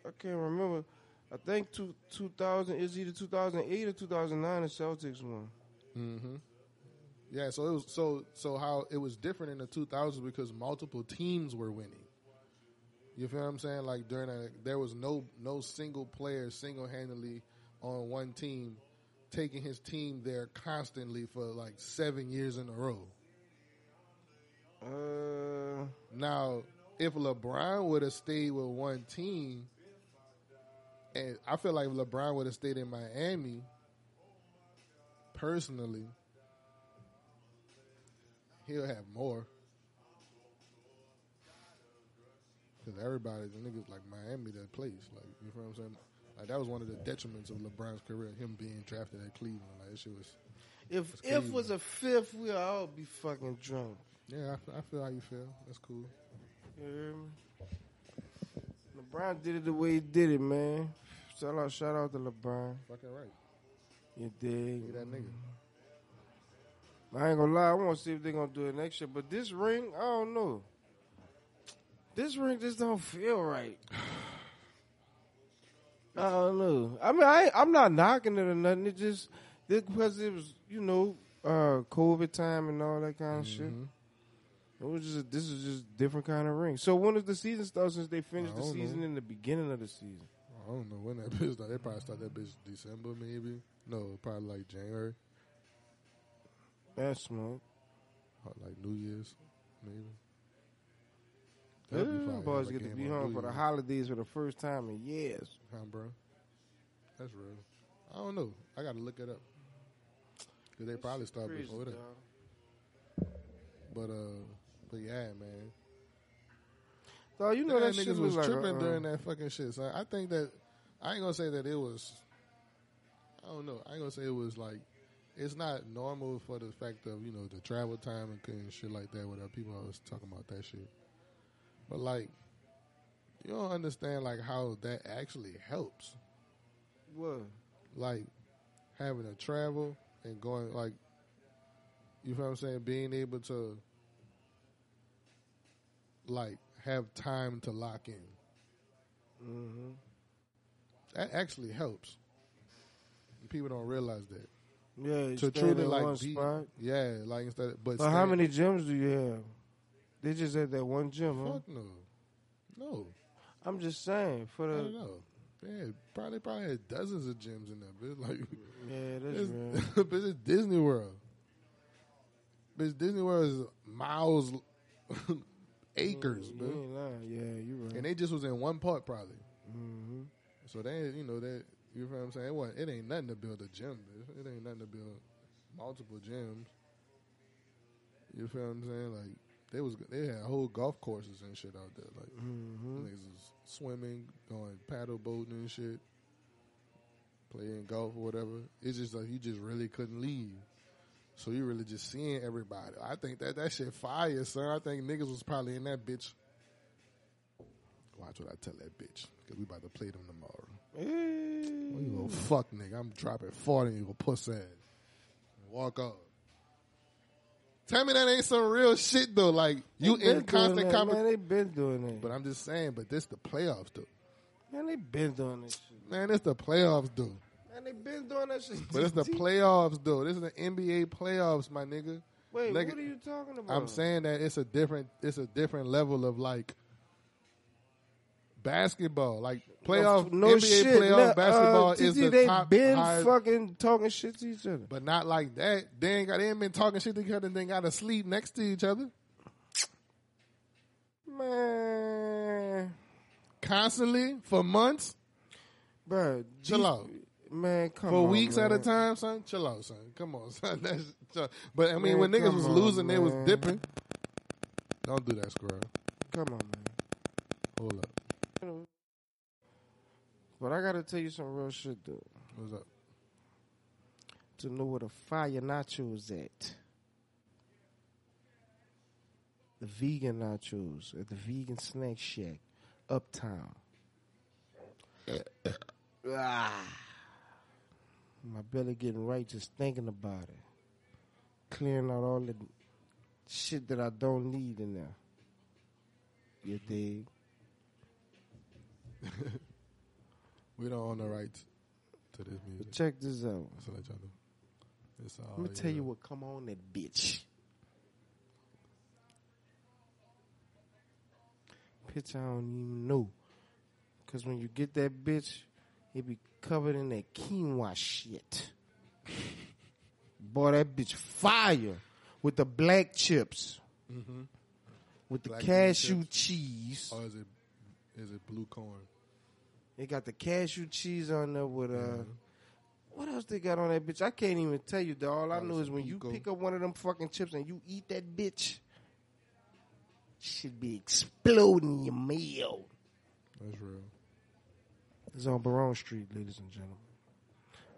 I can't remember. I think two, 2000 is either 2008 or 2009. The Celtics won. hmm Yeah, so it was so so how it was different in the 2000s because multiple teams were winning. You feel what I'm saying? Like during that, there was no no single player single handedly on one team taking his team there constantly for like seven years in a row. Uh, Now, if LeBron would have stayed with one team, and I feel like LeBron would have stayed in Miami, personally, he'll have more. Because everybody, the niggas like Miami, that place. Like, you know what I'm saying? Like that was one of the detriments of LeBron's career, him being drafted at Cleveland. Like that shit was. If That's if was a fifth, we'll all be fucking drunk. Yeah, I, I feel how you feel. That's cool. You hear me? LeBron did it the way he did it, man. Shout out, shout out to LeBron. Fucking right. You dig? Be that nigga. I ain't gonna lie. I want to see if they're gonna do it next year. But this ring, I don't know. This ring just don't feel right. I don't know. I mean, I I'm not knocking it or nothing. It just it, because it was you know uh COVID time and all that kind of shit. Mhm. It was just this is just different kind of ring. So when does the season start? Since they finished the season know. in the beginning of the season. I don't know when that bitch started. They probably start that bitch December maybe. No, probably like January, That's smart. or like New Year's maybe. Yeah, That'd be fire. boys get to be home for the holidays for the first time in years. Huh, bro? That's real. I don't know. I got to look it up. Cause they probably start Crazy, before that. But uh, but yeah, man. So you know That that, shit niggas was was like tripping uh, during that fucking shit. So I think that I ain't gonna say that it was. I don't know. I ain't gonna say it was like. It's not normal for the fact of you know the travel time and, and shit like that. Whatever people always talking about that shit, but like you don't understand like how that actually helps. What? Like having to travel and going like you feel what I'm saying, being able to like have time to lock in. Mm-hmm. That actually helps. People don't realize that. Yeah, To truly like one be, spot. yeah, like instead. Of, but But how many gyms do you have? They just at that one gym, huh? Fuck no, no. I'm just saying for I don't the know. Yeah, probably probably had dozens of gyms in there, bitch. Like, yeah, that's it's, real. bitch, it's Disney World. Bitch, Disney World is miles, acres, you bitch. ain't lying. Yeah, you right. And they just was in one part probably. mm-hmm. So they, you know, that you know what I'm saying. It, wasn't, it ain't nothing to build a gym. Bitch. It ain't nothing to build multiple gyms. You feel what I'm saying? Like they was, they had whole golf courses and shit out there. Like Mm-hmm. niggas was swimming, going paddle boating and shit, playing golf or whatever. It's just like you just really couldn't leave. So you really just seeing everybody. I think that that shit fire, son. I think niggas was probably in that bitch. Watch what I tell that bitch. Cause we about to play them tomorrow. Oh, you little fuck nigga. I'm dropping 40 you little puss ass. Walk off. Tell me that ain't some real shit though. Like you in constant conversation. they been doing that. But I'm just saying, but this the playoffs though. man, they been doing that shit. Man, it's the playoffs though. Man, they been doing that shit. But it's the playoffs though. This is the NBA playoffs, my nigga. Wait, Nigga, what are you talking about? I'm saying that it's a different it's a different level of like basketball. Like playoff no, NBA shit. playoff Nah, basketball uh, is TT, the they top been highest- fucking talking shit to each other. but not like that. They ain't got they ain't been talking shit to each other and they gotta sleep next to each other. Man, Constantly for months, bro, Chill out. Man, come for on, weeks at a time, son. Chill out, son. Come on, son. That's, but I mean, Man, when niggas was on, losing, they was dipping. Don't do that, squirrel. Come on, man. Hold up. But I gotta tell you some real shit, though. What's up? To know where the fire nachos at. The vegan nachos at the vegan snack shack, uptown. ah, my belly getting right just thinking about it. Clearing out all the shit that I don't need in there. You dig? We don't own the rights to this music. But check this out. So let y'all know. It's all Let me tell you what come on that bitch. Bitch, I don't even know. Cause when you get that bitch, it be covered in that quinoa shit. Boy, that bitch fire with the black chips, Mhm. with the Black bean cashew cheese. Or is it is it blue corn? They got the cashew cheese on there with uh. Mhm. What else they got on that bitch? I can't even tell you. Dog. All I know is when you pick up one of them fucking chips and you eat that bitch, should be exploding your meal. That's real. It's on Baronne Street, ladies and gentlemen.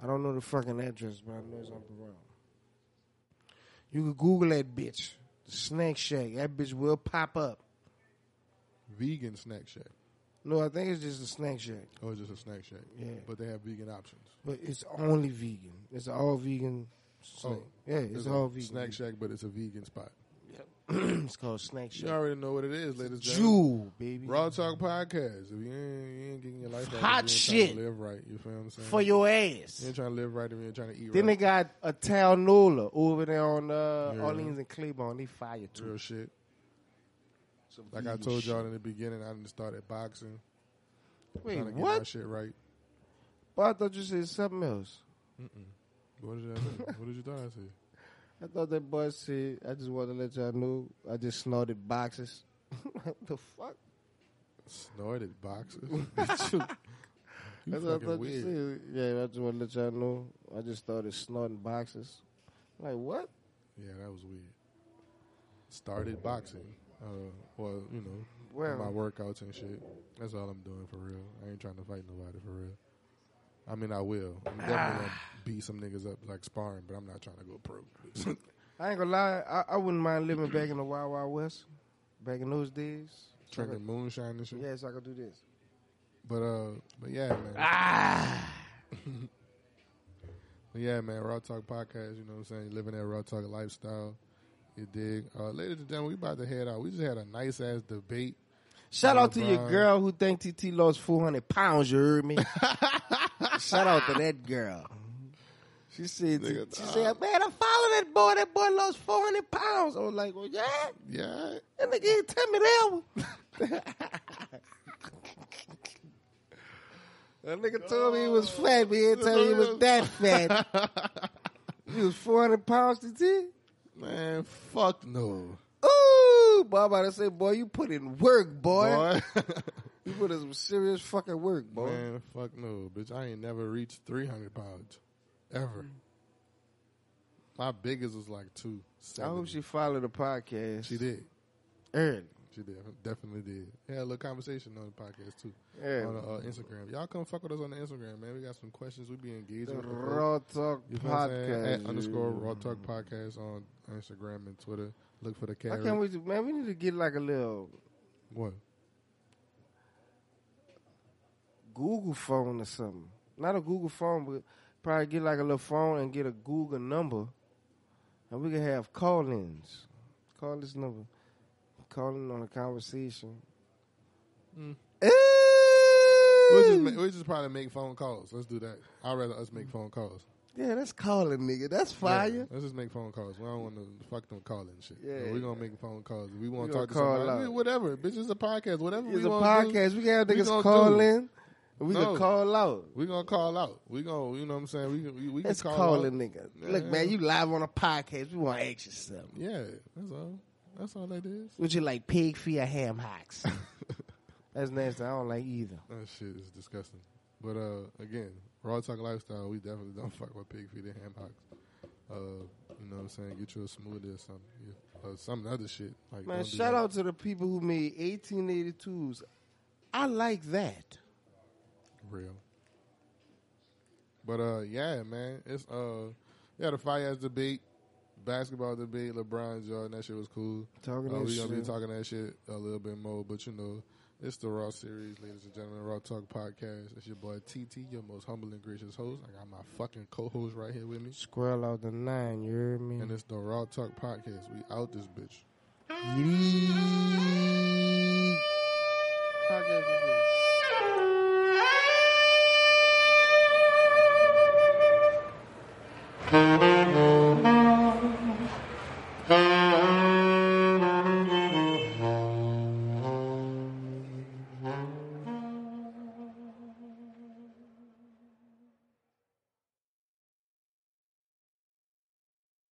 I don't know the fucking address, but I know it's on Baronne. You can Google that bitch. The Snack Shack. That bitch will pop up. Vegan snack shack. No, I think it's just a snack shack. Oh, it's just a snack shack. Yeah. But they have vegan options. But it's only vegan. It's all vegan. Snack. Oh, yeah, it's, a all vegan. Snack shack, but it's a vegan spot. Yep. it's called Snack Shack. You already know what it is, ladies and gentlemen. Jewel, baby. Raw Talk Podcast. If you ain't, you ain't getting your life right, Hot you shit. live right. You feel what I'm saying? For your ass. you ain't trying to live right if you ain't trying to eat right. Then they got a Tal Nola over there on uh, Yeah. Orleans and Claiborne. They fire too. Real shit. Like I told y'all in the beginning, I didn't started boxing. Wait, trying to get my what? shit right. But I thought you said something else. What did I say? what did you thought I said? I thought that boy said, I just wanted to let y'all know I just snorted boxes. what the fuck? Snorted boxes. That's what I thought weird. you said. Yeah, I just want to let y'all know I just started snorting boxes. Like, what? Yeah, that was weird. Started boxing. Uh, well, you know, Well, my workouts and shit. That's all I'm doing for real. I ain't trying to fight nobody for real. I mean, I will. I'm definitely Ah. gonna beat some niggas up like sparring, but I'm not trying to go pro. I ain't gonna lie. I, I wouldn't mind living back in the Wild Wild West. Back in those days. So Drinking moonshine and shit. yeah, so I could do this. But uh, but yeah, man. Ah! But yeah, man. Raw Talk podcast. You know what I'm saying? Living that Raw Talk lifestyle. You dig? Uh, ladies and gentlemen, we about to head out. We just had a nice ass debate. Shout out to your girl who think TT lost 400 pounds, you heard me? Shout out to that girl. She said, Nigga, she said, man, I follow that boy. That boy lost 400 pounds. I was like, well, yeah. Yeah. That nigga tell me that one. that nigga told me he was fat, but he didn't tell me he was that fat. he was 400 pounds, to TT? Man, fuck no. Ooh, boy, I'm about to say, boy, you put in work, boy. Boy. You put in some serious fucking work, boy. Man, fuck no, bitch. I ain't never reached 300 pounds. Ever. My biggest was like two. I hope she followed the podcast. She did. early. She did. Definitely did. Had a little conversation on the podcast too. Early. On uh, Instagram. Y'all come fuck with us on the Instagram, man. We got some questions. We be engaged The with. Raw Talk You feel what I'm saying? Podcast. At underscore Raw Talk Podcast on Instagram and Twitter. Look for the Why cat. can't we, man? We need to get like a little What? Google phone or something. Not a Google phone, but probably get like a little phone and get a Google number, and we can have call-ins. Call this number. Call in on a conversation. Mm. Hey! We'll just, we'll just probably make phone calls. Let's do that. I'd rather us make phone calls. yeah, that's calling, nigga. That's fire. Yeah, let's just make phone calls. We don't want to fuck them calling shit. Yeah. we're gonna make phone calls. We want We to talk to call somebody. out. Whatever, bitch. It's a podcast. Whatever we It's a gonna do, podcast. we can have we niggas gonna call do. in. We No. can call out. we gonna call out. We gonna, you know what I'm saying. We we, we can call, call out. a nigga. Yeah. Look, man, you live on a podcast. We want you something. Yeah, that's all. That's all that is. Would you like pig feet or ham hocks? That's nasty. I don't like either. That shit is disgusting. But uh, again, raw talk lifestyle. We definitely don't fuck with pig feet and ham hocks. Uh, you know what I'm saying? Get you a smoothie or something. Yeah. Or some other shit. Like Man, shout out to the people who made 1882s. I like that. real. But uh, yeah, man, it's uh, yeah, the fire ass debate, basketball debate, LeBron Jordan, that shit was cool. Talking Uh, that we gonna be talking that shit a little bit more, but you know, it's the Raw series, ladies and gentlemen, Raw Talk podcast. It's your boy TT, your most humble and gracious host. I got my fucking co-host right here with me, Squirrel out the nine, you hear me? and it's the Raw Talk podcast. We out this bitch. Yeet. Podcast